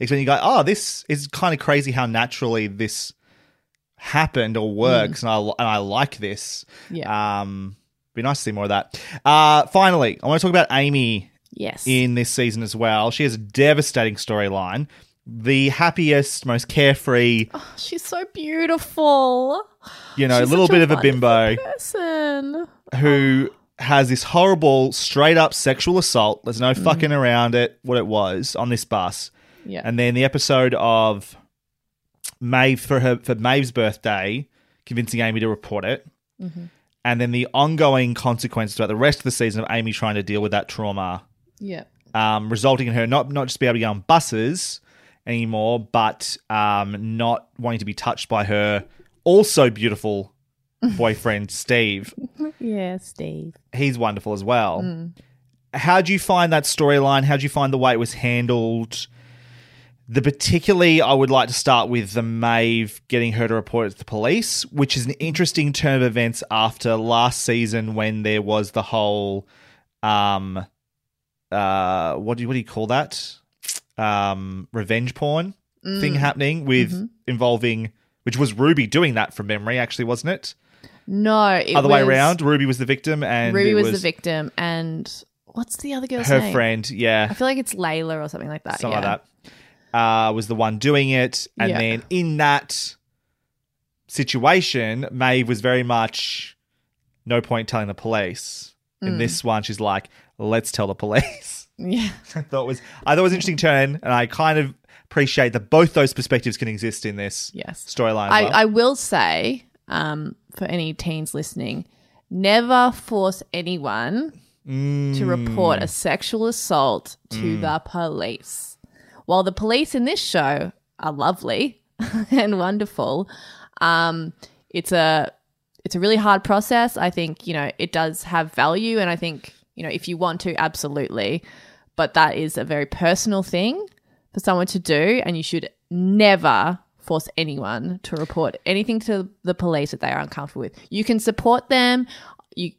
expect. You go, oh, this is kind of crazy how naturally this happened or works, and I and I like this. Yeah. Um, be nice to see more of that. Uh, finally, I want to talk about Amy Yes. in this season as well. She has a devastating storyline. The happiest, most carefree, She's so beautiful. you know, a She's little such bit of a bimbo Person. who has this horrible, straight up sexual assault. There's no Mm. fucking around it, what it was on this bus. Yeah. And then the episode of Maeve for her for Maeve's birthday, convincing Amy to report it. Mhm. And then the ongoing consequences throughout the rest of the season of Amy trying to deal with that trauma Yeah. um, resulting in her not not just be able to get on buses anymore, but um, not wanting to be touched by her also beautiful *laughs* boyfriend Steve. yeah, Steve. He's wonderful as well. Mm. How do you find that storyline? How do you find the way it was handled? The particularly, I would like to start with the Maeve getting her to report it to the police, which is an interesting turn of events after last season when there was the whole, um, uh, what do you, what do you call that? Um, revenge porn thing Mm. happening with Mhm. involving, which was Ruby doing that from memory, actually, wasn't it? No, it Other way around, Ruby was the victim, and Ruby it was, the victim, and what's the other girl's her name? friend, yeah, I feel like it's Layla or something like that. something yeah. like that, uh, was the one doing it. And Yeah. then in that situation, Maeve was very much no point telling the police. In Mm. this one, she's like, let's tell the police. *laughs* Yeah. I thought it was I thought it was an interesting turn, and I kind of appreciate that both those perspectives can exist in this Yes. storyline. I, well. I will say, um, for any teens listening, never force anyone to report a sexual assault to Mm. the police. While the police in this show are lovely *laughs* and wonderful, um, it's a it's a really hard process. I think you know it does have value, and I think you know if you want to, absolutely, but that is a very personal thing for someone to do, and you should never force anyone to report anything to the police that they are uncomfortable with. You can support them. You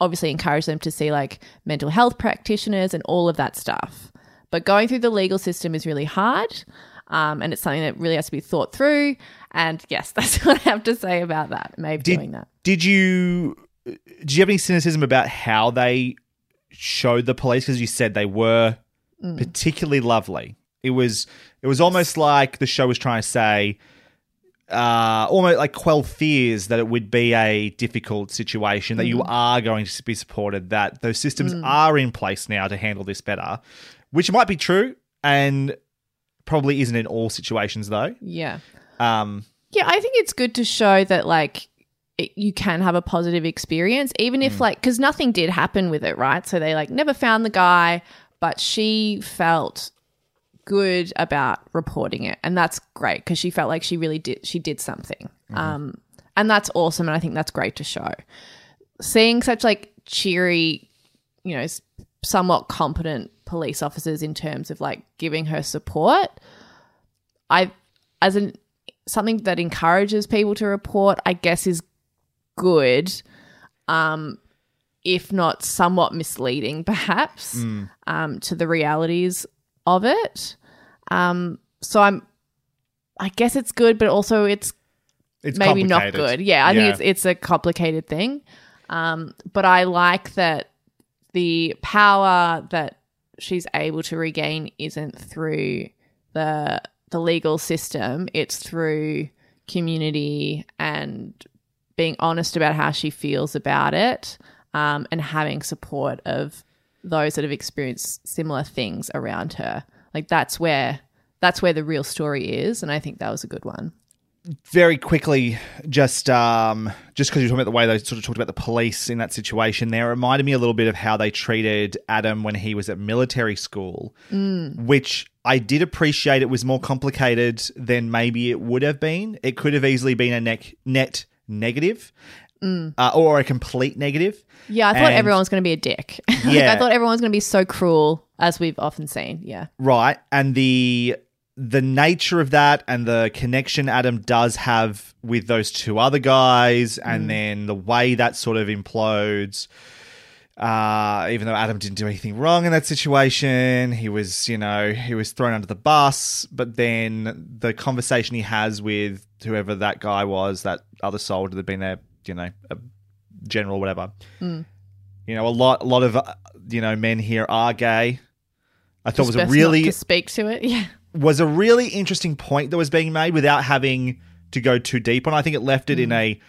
obviously encourage them to see like mental health practitioners and all of that stuff. But going through the legal system is really hard. Um, and it's something that really has to be thought through. And yes, *laughs* that's what I have to say about that. Maybe doing that. Did you did you have any cynicism about how they showed the police? Because you said they were Mm. particularly lovely. It was it was almost like the show was trying to say, uh, almost like quell fears that it would be a difficult situation, that you Mm. are going to be supported, that those systems Mm. are in place now to handle this better, which might be true and probably isn't in all situations though. Yeah. Um, Yeah, I think it's good to show that like it, you can have a positive experience, even if like because nothing did happen with it, right? So they like never found the guy, but she felt good about reporting it, and that's great because she felt like she really did she did something, um, and that's awesome, and I think that's great to show. Seeing such like cheery, you know, somewhat competent police officers in terms of like giving her support, I as an something that encourages people to report, I guess is good. Um if not somewhat misleading *laughs* perhaps Mm. um to the realities of it. Um so I'm I guess it's good but also it's It's maybe not good. Yeah, I Yeah. think it's it's a complicated thing. Um but I like that the power that she's able to regain isn't through the the legal system. It's through community and being honest about how she feels about it um, and having support of those that have experienced similar things around her. Like that's where that's where the real story is and i think that was a good one very quickly, just um, just because you're talking about the way they sort of talked about the police in that situation, there reminded me a little bit of how they treated Adam when he was at military school, Mm. which I did appreciate. It was more complicated than maybe it would have been. It could have easily been a net net negative, Mm. uh, or a complete negative. yeah i thought And- everyone was going to be a dick *laughs* like, Yeah. i thought everyone was going to be so cruel as we've often seen yeah Right. And the the nature of that and the connection Adam does have with those two other guys and Mm. then the way that sort of implodes uh even though Adam didn't do anything wrong in that situation, he was, you know, he was thrown under the bus, but then the conversation he has with whoever that guy was, that other soldier that had been there, you know, a general whatever. Mm. You know, a lot a lot of uh, you know, men here are gay. I thought it was Just a really to speak to it *laughs* yeah was a really interesting point that was being made without having to go too deep on. I think it left it in a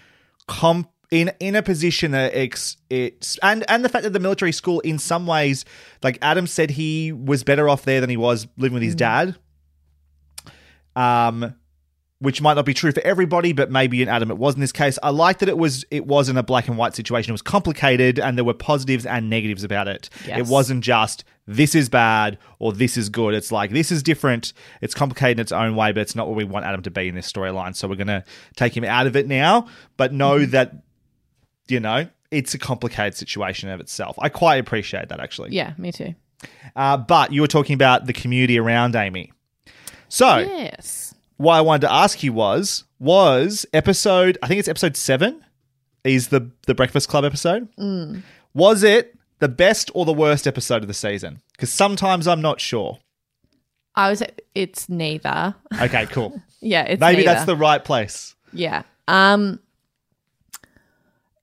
comp in in a position that it's it's and and the fact that the military school in some ways like Adam said he was better off there than he was living with his dad. Um which might not be true for everybody, but maybe in Adam it was in this case. I like that it was it wasn't a black and white situation. It was complicated, and there were positives and negatives about it. Yes. It wasn't just this is bad or this is good. It's like this is different. It's complicated in its own way, but it's not what we want Adam to be in this storyline. So we're gonna take him out of it now, but know Mm-hmm. that you know it's a complicated situation of itself. I quite appreciate that actually. Yeah, me too. Uh, but you were talking about the community around Amy. So Yes. What I wanted to ask you was was episode I think it's episode seven is the the Breakfast Club episode. Mm. Was it the best or the worst episode of the season? Because sometimes I'm not sure. I was. It's neither. Okay, cool. *laughs* Yeah, it's Maybe neither. that's the right place. Yeah. Um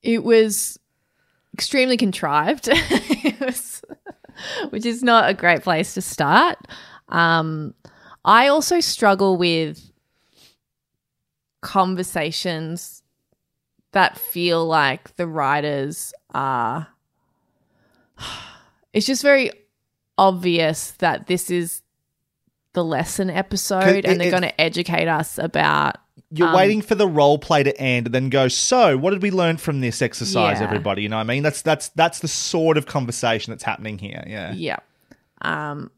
it was extremely contrived. *laughs* it was, which is not a great place to start. Um I also struggle with conversations that feel like the writers are *sighs* it's just very obvious that this is the lesson episode it- and they're going to educate us about You're um, waiting for the role play to end and then go, so what did we learn from this exercise, Yeah. everybody? You know what I mean? That's that's that's the sort of conversation that's happening here. Yeah. Yeah. Um,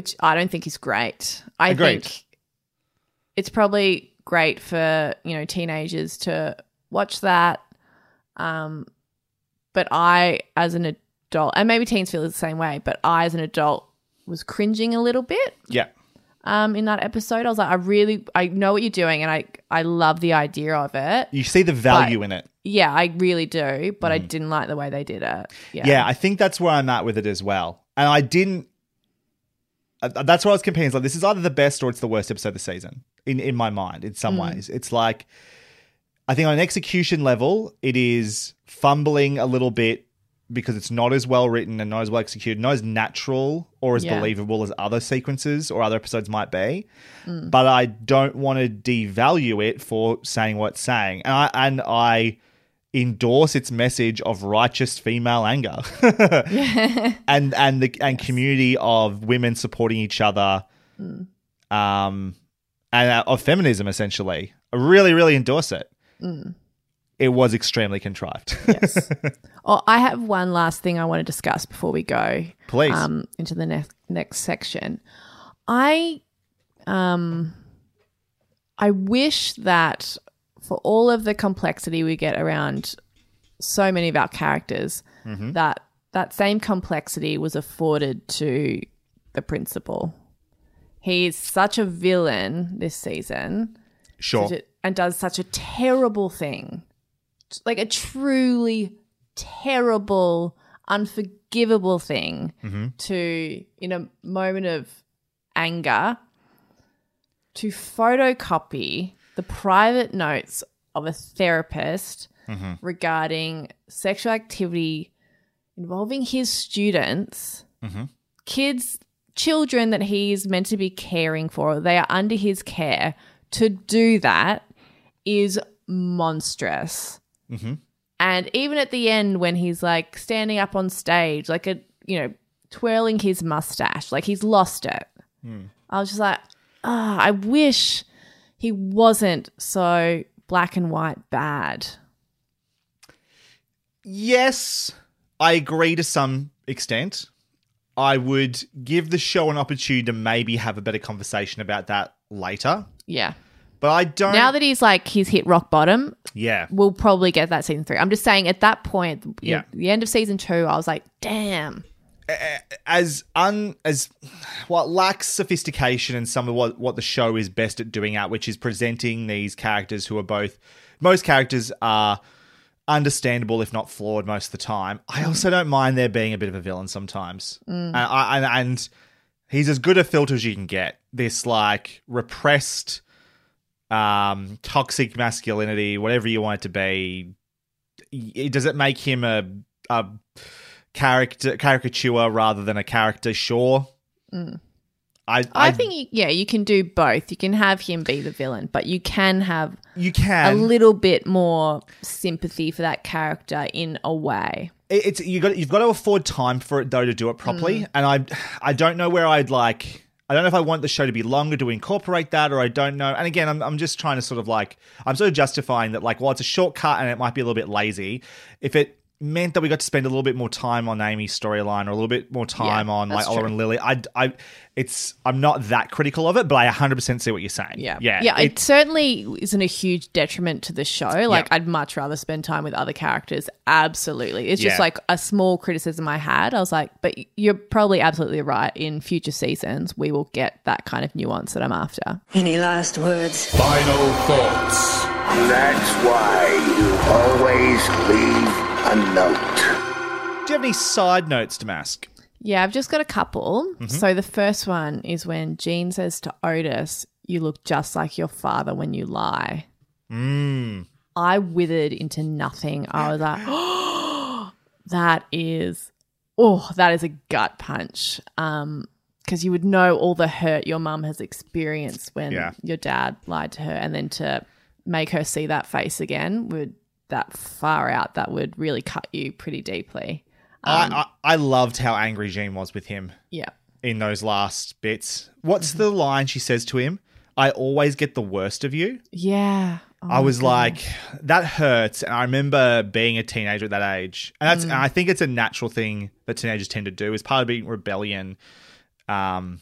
which I don't think is great. I Agreed. think it's probably great for, you know, teenagers to watch that. Um, but I, as an adult, and maybe teens feel the same way, but I, as an adult, was cringing a little bit Yeah. um, in that episode. I was like, I really, I know what you're doing, and I, I love the idea of it. You see the value But- in it. Yeah, I really do, but I didn't like the way they did it. Yeah, Yeah. I think that's where I'm at with it as well. And I didn't. That's what I was comparing. It's like this is either the best or it's the worst episode of the season in in my mind. In some Mm. ways, it's like I think on an execution level, it is fumbling a little bit because it's not as well written and not as well executed, not as natural or as Yeah. believable as other sequences or other episodes might be. Mm. But I don't want to devalue it for saying what it's saying, and I and I endorse its message of righteous female anger *laughs* and and the and community of women supporting each other Mm. um and uh, of feminism essentially i really really endorse it Mm. it was extremely contrived yes *laughs* Oh, I have one last thing I want to discuss before we go. Please. Um, into the next next section. I um I wish that for all of the complexity we get around so many of our characters, Mhm. that that same complexity was afforded to the principal. He is such a villain this season. Sure. A- and does such a terrible thing. Like a truly terrible, unforgivable thing Mhm. to, in a moment of anger, to photocopy the private notes of a therapist Mhm. regarding sexual activity involving his students, Mhm. kids, children that he's meant to be caring for, they are under his care. To do that is monstrous. Mhm. And even at the end, when he's like standing up on stage, like a you know, twirling his mustache, like he's lost it. Hmm. I was just like, ah, I wish he wasn't so black and white bad. yes i agree to some extent i would give the show an opportunity to maybe have a better conversation about that later Yeah. but i don't Now that he's like he's hit rock bottom, yeah we'll probably get that season three. I'm just saying at that point, Yeah. the end of season two, I was like, damn. As un as what lacks sophistication and some of what what the show is best at doing at which is presenting these characters who are both most characters are understandable if not flawed most of the time. I also don't mind there being a bit of a villain sometimes. Mm. and, I, and, and he's as good a filter as you can get. This like repressed um toxic masculinity whatever you want it to be does it make him a a character caricature rather than a character sure Mm. I, I, think, yeah, you can do both. You can have him be the villain, but you can have you can a little bit more sympathy for that character in a way. it- it's you got you've got to afford time for it though to do it properly and i i don't know where i'd like I don't know if I want the show to be longer to incorporate that, or I don't know. And again, I'm, I'm just trying to sort of like, I'm sort of justifying that, like, well, it's a shortcut and it might be a little bit lazy. If it meant that we got to spend a little bit more time on Amy's storyline or a little bit more time Yeah, on like that's Ola and Lily, I, I, it's, I'm not that critical of it, but I 100% see what you're saying. Yeah. Yeah. Yeah. It- It, certainly isn't a huge detriment to the show. Like, I'd much rather spend time with other characters. Absolutely. It's just Yeah. like a small criticism I had. I was like, but you're probably absolutely right. In future seasons, we will get that kind of nuance that I'm after. Any last words? Final thoughts. That's why you always leave a note. do you have any side notes to Mask? Yeah, I've just got a couple. Mm-hmm. So the first one is when Jean says to Otis, You look just like your father when you lie. Mm. I withered into nothing. I was like, oh, *gasps* that is, oh, that is a gut punch. Um, because you would know all the hurt your mum has experienced when Yeah. your dad lied to her, and then to make her see that face again would that far out that would really cut you pretty deeply. Um, I, I, I loved how angry Jean was with him Yeah. in those last bits. What's the line she says to him? I always get the worst of you. Yeah. Oh I was like, that hurts. And I remember being a teenager at that age. And that's Mm. and I think it's a natural thing that teenagers tend to do. Is part of being rebellion um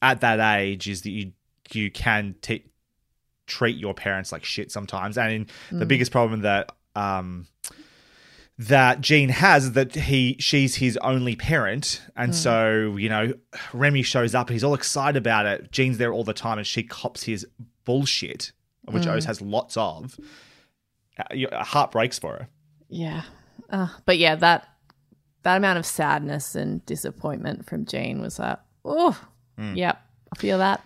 at that age is that you you can t- treat your parents like shit sometimes. And in, the Mm. biggest problem that um that Jean has is that he she's his only parent, and Mm. so you know Remy shows up and he's all excited about it. Jean's there all the time, and she cops his bullshit, which Mm. Oz has lots of. Uh, heart breaks for her. Yeah. Uh, but yeah, that that amount of sadness and disappointment from Jean was like, oh, Mm. yep, I feel that.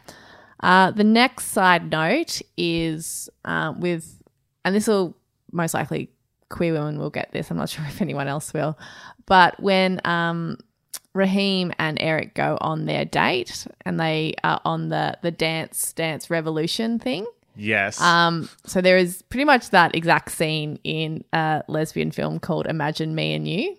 Uh, the next side note is uh, with, and this will most likely queer women will get this. I'm not *laughs* sure if anyone else will, but when um, Rahim and Eric go on their date and they are on the the dance dance revolution thing. Yes. Um, so there is pretty much that exact scene in a lesbian film called Imagine Me and You.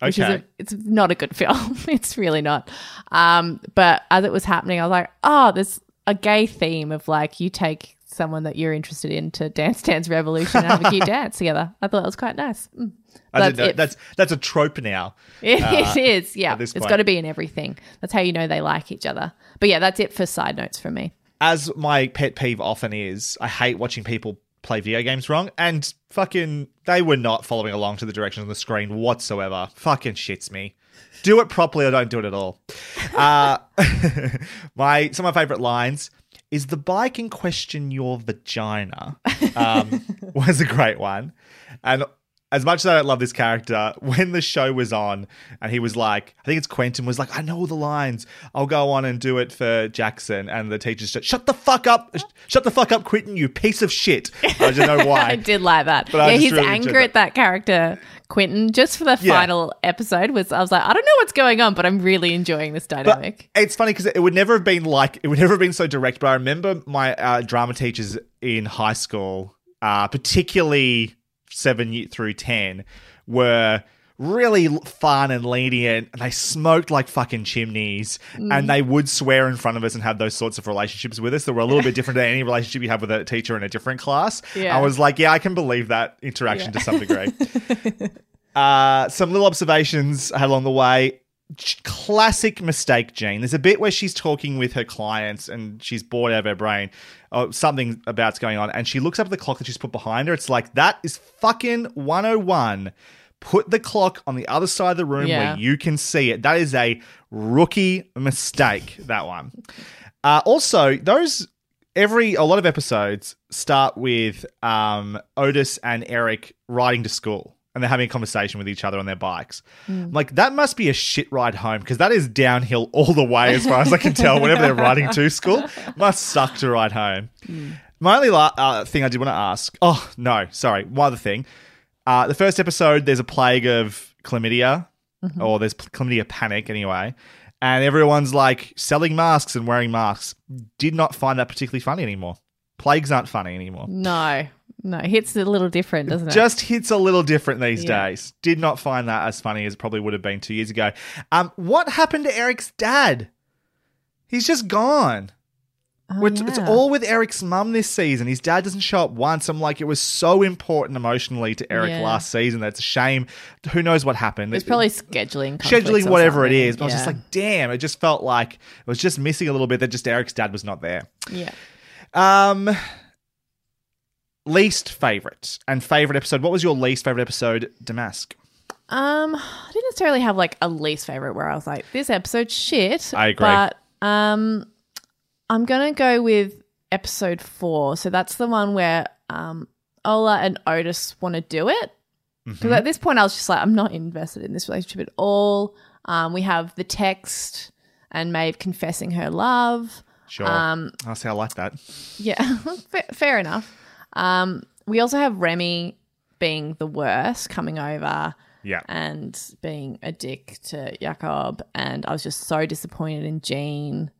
Which is Okay. a, it's not a good *laughs* film. it's really not. Um, but as it was happening, I was like, oh, there's a gay theme of like you take someone that you're interested in to Dance Dance Revolution and have a cute *laughs* dance together. I thought that was quite nice. Mm. I That's didn't know- it. that's that's a trope now. *laughs* It, uh, it is, yeah. It's got to be in everything. That's how you know they like each other. But yeah, that's it for side notes from me. as my pet peeve often is, I hate watching people play video games wrong, and fucking they were not following along to the directions on the screen whatsoever. Fucking shits me. Do it properly or don't do it at all. Uh, *laughs* my some of my favorite lines is the bike in question your vagina um, *laughs* was a great one, and as much as I don't love this character, *laughs* when the show was on and he was like, I think it's Quentin was like, I know all the lines. I'll go on and do it for Jackson. And the teacher's just, shut the fuck up. Shut the fuck up, Quentin, you piece of shit. I don't know why. *laughs* I did like that. But yeah, his really anger at that character, Quentin, just for the Yeah. final episode was I was like, I don't know what's going on, but I'm really enjoying this dynamic. It's funny because it would never have been like it would never have been so direct. But I remember my uh, drama teachers in high school, uh, particularly seven through ten, were really fun and lenient, and they smoked like fucking chimneys, Mm. and they would swear in front of us and have those sorts of relationships with us that were a little bit different than any relationship you have with a teacher in a different class. Yeah. I was like, yeah, I can believe that interaction to some degree. *laughs* Uh, some little observations along the way. Classic mistake, Jane. There's a bit where she's talking with her clients and she's bored out of her brain. Oh, something about's going on, and she looks up at the clock that she's put behind her. It's like that is fucking 101. Put the clock on the other side of the room Yeah. where you can see it. That is a rookie mistake. That one. Uh, also, those every a lot of episodes start with um, Otis and Eric riding to school, and they're having a conversation with each other on their bikes. Mm. Like that must be a shit ride home because that is downhill all the way, as far as I can tell. Whenever they're riding to school, *laughs* must suck to ride home. My only la- uh, thing I did want to ask. Oh no, sorry. One other thing. Uh, the first episode, there's a plague of chlamydia, Mhm. or there's chlamydia panic anyway, and everyone's like selling masks and wearing masks. Did not find that particularly funny anymore. Plagues aren't funny anymore. No, no, it hits a little different, doesn't it? Just hits a little different these Yeah. days. Did not find that as funny as it probably would have been two years ago. Um, what happened to Eric's dad? He's just gone. Oh, It's yeah. all with Eric's mum this season. His dad doesn't show up once. I'm like, it was so important emotionally to Eric Yeah. last season. That's a shame. Who knows what happened? It's probably scheduling, scheduling, whatever it is. But I was just like, damn, it just felt like it was just missing a little bit that just Eric's dad was not there. yeah. Um, least favorite and favorite episode. What was your least favorite episode, Damask? Um, I didn't necessarily have like a least favorite where I was like, this episode shit. I agree. But um, I'm gonna go with episode four. So that's the one where um Ola and Otis want to do it. Because Mm-hmm. at this point, I was just like, I'm not invested in this relationship at all. Um, we have the text and Maeve confessing her love. Sure. Um, I'll say I like that. yeah, *laughs* fair, fair enough. Um, we also have Remy being the worst, coming over Yeah. and being a dick to Jakob. And I was just so disappointed in Jean.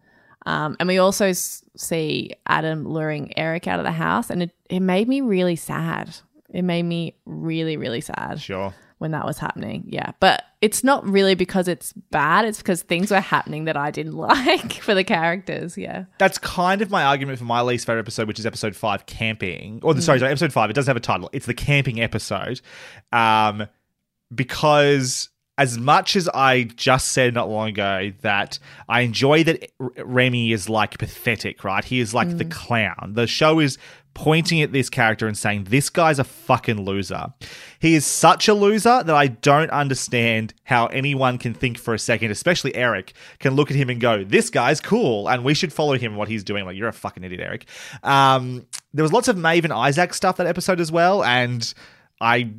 Um, and we also s- see Adam luring Eric out of the house, and it, it made me really sad. It made me really, really sad Sure. When that was happening. Yeah. But it's not really because it's bad, it's because things were happening that I didn't *laughs* like for the characters. Yeah. That's kind of my argument for my least favorite episode, which is episode five, camping. Or the sorry, sorry, episode five. It doesn't have a title. It's the camping episode, um, because as much as I just said not long ago that I enjoy that R- Remy is like pathetic, right? He is like the clown. The show is pointing at this character and saying this guy's a fucking loser. He is such a loser that I don't understand how anyone can think for a second, especially Eric, can look at him and go, "This guy's cool, and we should follow him. And what he's doing, like you're a fucking idiot, Eric." Um, there was lots of Maeve and Isaac stuff that episode as well, and I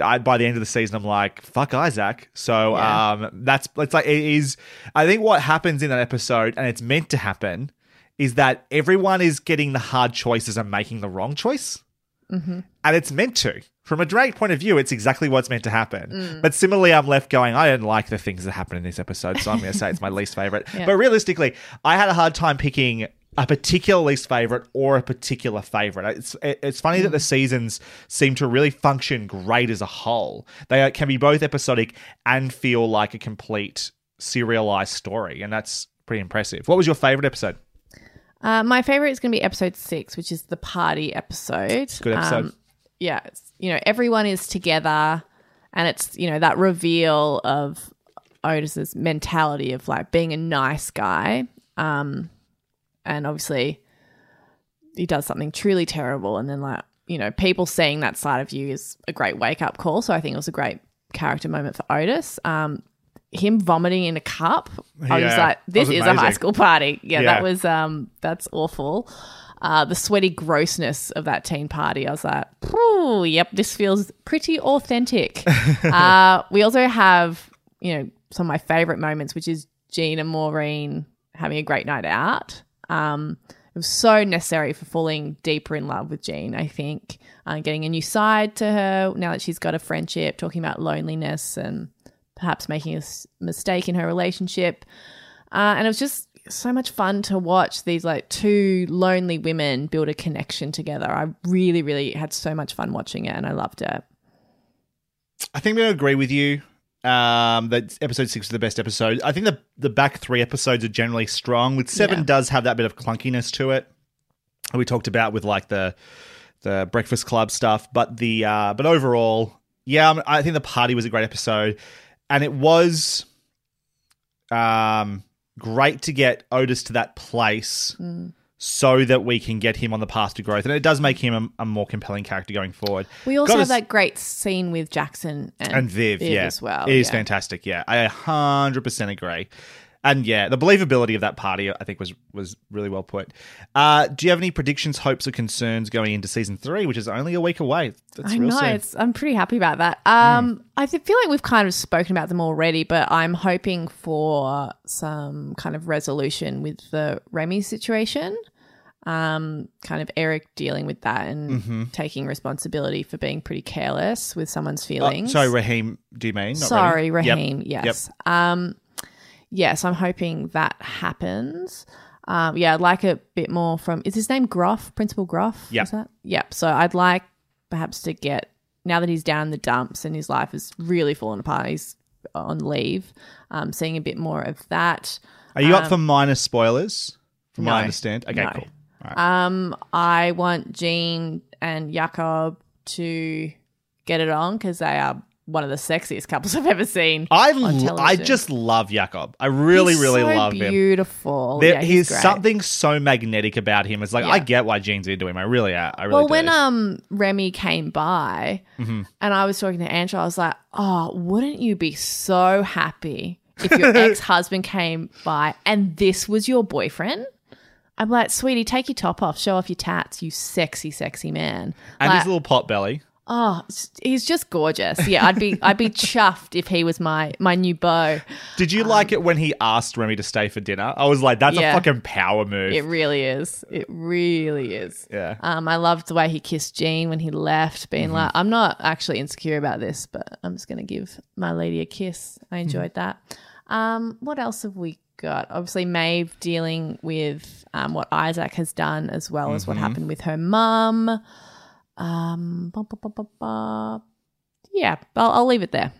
I, by the end of the season, I'm like, fuck Isaac. So Yeah. um, that's it's like it is. I think what happens in that episode, and it's meant to happen, is that everyone is getting the hard choices and making the wrong choice, Mm-hmm. and it's meant to. From a drag point of view, it's exactly what's meant to happen. But similarly, I'm left going, I don't like the things that happen in this episode, so I'm going to say it's my least favorite. *laughs* Yeah. But realistically, I had a hard time picking a particular least favorite or a particular favorite. It's it's funny that the seasons seem to really function great as a whole. They are- can be both episodic and feel like a complete serialized story, and that's pretty impressive. What was your favorite episode? Uh, my favorite is going to be episode six, which is the party episode. Good episode. yeah, it's, you know, everyone is together, and it's you know that reveal of Otis's mentality of like being a nice guy, um, and obviously he does something truly terrible, and then like you know people seeing that side of you is a great wake up call. So I think it was a great character moment for Otis. Um, him vomiting in a cup, I was like, this was is a high school party. Yeah, Yeah. that was um, that's awful. Uh, the sweaty grossness of that teen party, I was like, "Phew, yep, this feels pretty authentic. *laughs* uh, we also have, you know, some of my favorite moments, which is Jean and Maureen having a great night out. Um, it was so necessary for falling deeper in love with Jean, I think, uh, getting a new side to her now that she's got a friendship, talking about loneliness and perhaps making a mistake in her relationship. Uh, and it was just so much fun to watch these like two lonely women build a connection together. I really, really had so much fun watching it and I loved it. I think to agree with you. Um, that episode six is the best episode. I think the the back three episodes are generally strong. With seven, Yeah. does have that bit of clunkiness to it. We talked about with like the the Breakfast Club stuff, but the uh, but overall, yeah, I think the party was a great episode, and it was um great to get Otis to that place. So that we can get him on the path to growth, and it does make him a, a more compelling character going forward. We also Gotta have that great scene with Jackson and, and Viv, yeah, as well. It is yeah. fantastic. Yeah, I hundred percent agree. And yeah, the believability of that party, I think, was was really well put. Uh, do you have any predictions, hopes, or concerns going into season three, which is only a week away? That's I real know. It's, I'm pretty happy about that. Um, I feel like we've kind of spoken about them already, but I'm hoping for some kind of resolution with the Remy situation. Um, kind of Eric dealing with that and Mhm. taking responsibility for being pretty careless with someone's Oh, feelings. sorry, Rahim. Do you mean? Not Sorry, Rahim? Yep. Yes. Um, yes, I'm hoping that happens. Um, yeah, I'd like a bit more from. Is his name Groff? Principal Groff? Yeah. Is that? Yep. So I'd like perhaps to get now that he's down in the dumps and his life has really fallen apart. He's on leave. Um, seeing a bit more of that. Are you up Um, for minor spoilers? From what no, I understand. Okay, no. cool. Um, I want Jean and Jakob to get it on because they are one of the sexiest couples *laughs* I've ever seen. I on l- I just love Jakob. I really, He's really so love him. Beautiful. There, yeah, he's he's something so magnetic about him. It's like Yeah. I get why Jean's into him. I really, I really well, do. when um Remy came by Mhm. and I was talking to Angela, I was like, "Oh, wouldn't you be so happy if your *laughs* ex husband came by and this was your boyfriend?" I'm like, "Sweetie, take your top off, show off your tats, you sexy, sexy man." and Like, his little pot belly. Oh, he's just gorgeous. Yeah, I'd be *laughs* I'd be chuffed if he was my my new beau. Did you like it when he asked Remy to stay for dinner? I was like, that's Yeah. a fucking power move. It really is. It really is. yeah. Um, I loved the way he kissed Jean when he left, being Mhm. like, I'm not actually insecure about this, but I'm just going to give my lady a kiss. I Mm-hmm. enjoyed that. Um, what else have we got? Obviously, Maeve dealing with um, what Isaac has done as well as what Mhm. happened with her mum. Um. Yeah, I'll, I'll leave it there.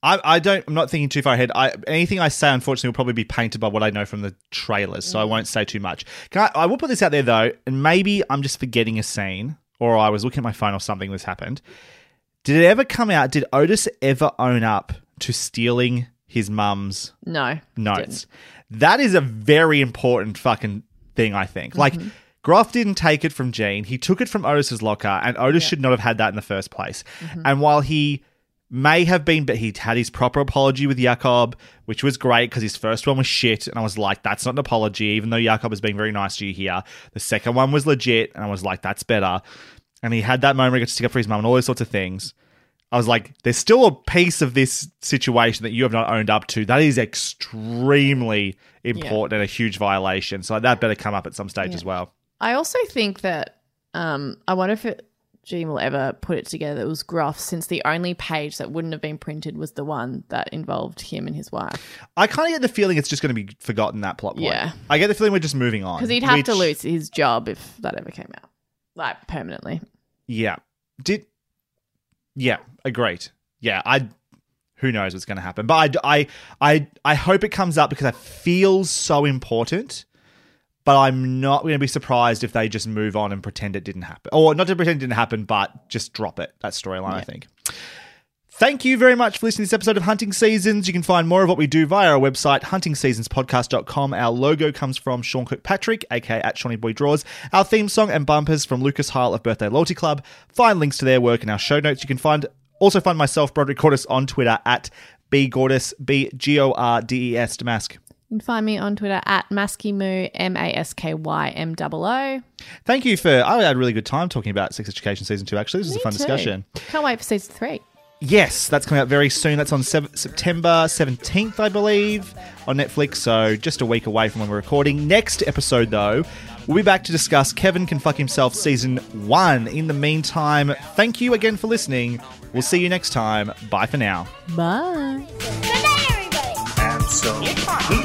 I, I don't. I'm not thinking too far ahead. I, anything I say, unfortunately, will probably be painted by what I know from the trailers, so I Mm. won't say too much. Can I, I will put this out there though, and maybe I'm just forgetting a scene, or I was looking at my phone or something. This happened. Did it ever come out? Did Otis ever own up to stealing his mum's No. notes? That is a very important fucking thing. I think. Like. Groff didn't take it from Jean. He took it from Otis's locker, and Otis should not have had that in the first place. Mm-hmm. And while he may have been, but he had his proper apology with Jakob, which was great because his first one was shit. And I was like, that's not an apology, even though Jakob has been very nice to you here. The second one was legit, and I was like, that's better. And he had that moment where he got to stick up for his mum and all those sorts of things. I was like, there's still a piece of this situation that you have not owned up to. That is extremely important and a huge violation. So that better come up at some stage Yeah. as well. I also think that um, I wonder if it, Jean will ever put it together. that It was Groff, since the only page that wouldn't have been printed was the one that involved him and his wife. I kind of get the feeling it's just going to be forgotten that plot point. Yeah. I get the feeling we're just moving on. Because he'd have to lose his job if that ever came out, like permanently. Yeah. Did. Yeah. Agreed. Yeah. I. Who knows what's going to happen? But I, I, I, I hope it comes up because it feels so important. But I'm not going to be surprised if they just move on and pretend it didn't happen, or not to pretend it didn't happen, but just drop it. That storyline, I think. Thank you very much for listening to this episode of Hunting Seasons. You can find more of what we do via our website, huntingseasonspodcast.com. Our logo comes from Sean Kirkpatrick, aka at Shawnee Boy Draws. Our theme song and bumpers from Lucas Heil of Birthday Loyalty Club. Find links to their work in our show notes. You can find also find myself, Broderick Gordis, on Twitter at b bgordis, B G O R D E S, Damask. You can find me on Twitter at Maskymoo, M A S K Y M O O. Thank you for. I had a really good time talking about Sex Education Season 2, actually. This was a fun too. discussion. Can't wait for season three. Yes, that's coming out very soon. That's on sev- September 17th, I believe, on Netflix. So just a week away from when we're recording. Next episode, though, we'll be back to discuss Kevin Can Fuck Himself Season 1. In the meantime, thank you again for listening. We'll see you next time. Bye for now. Bye. Absolutely.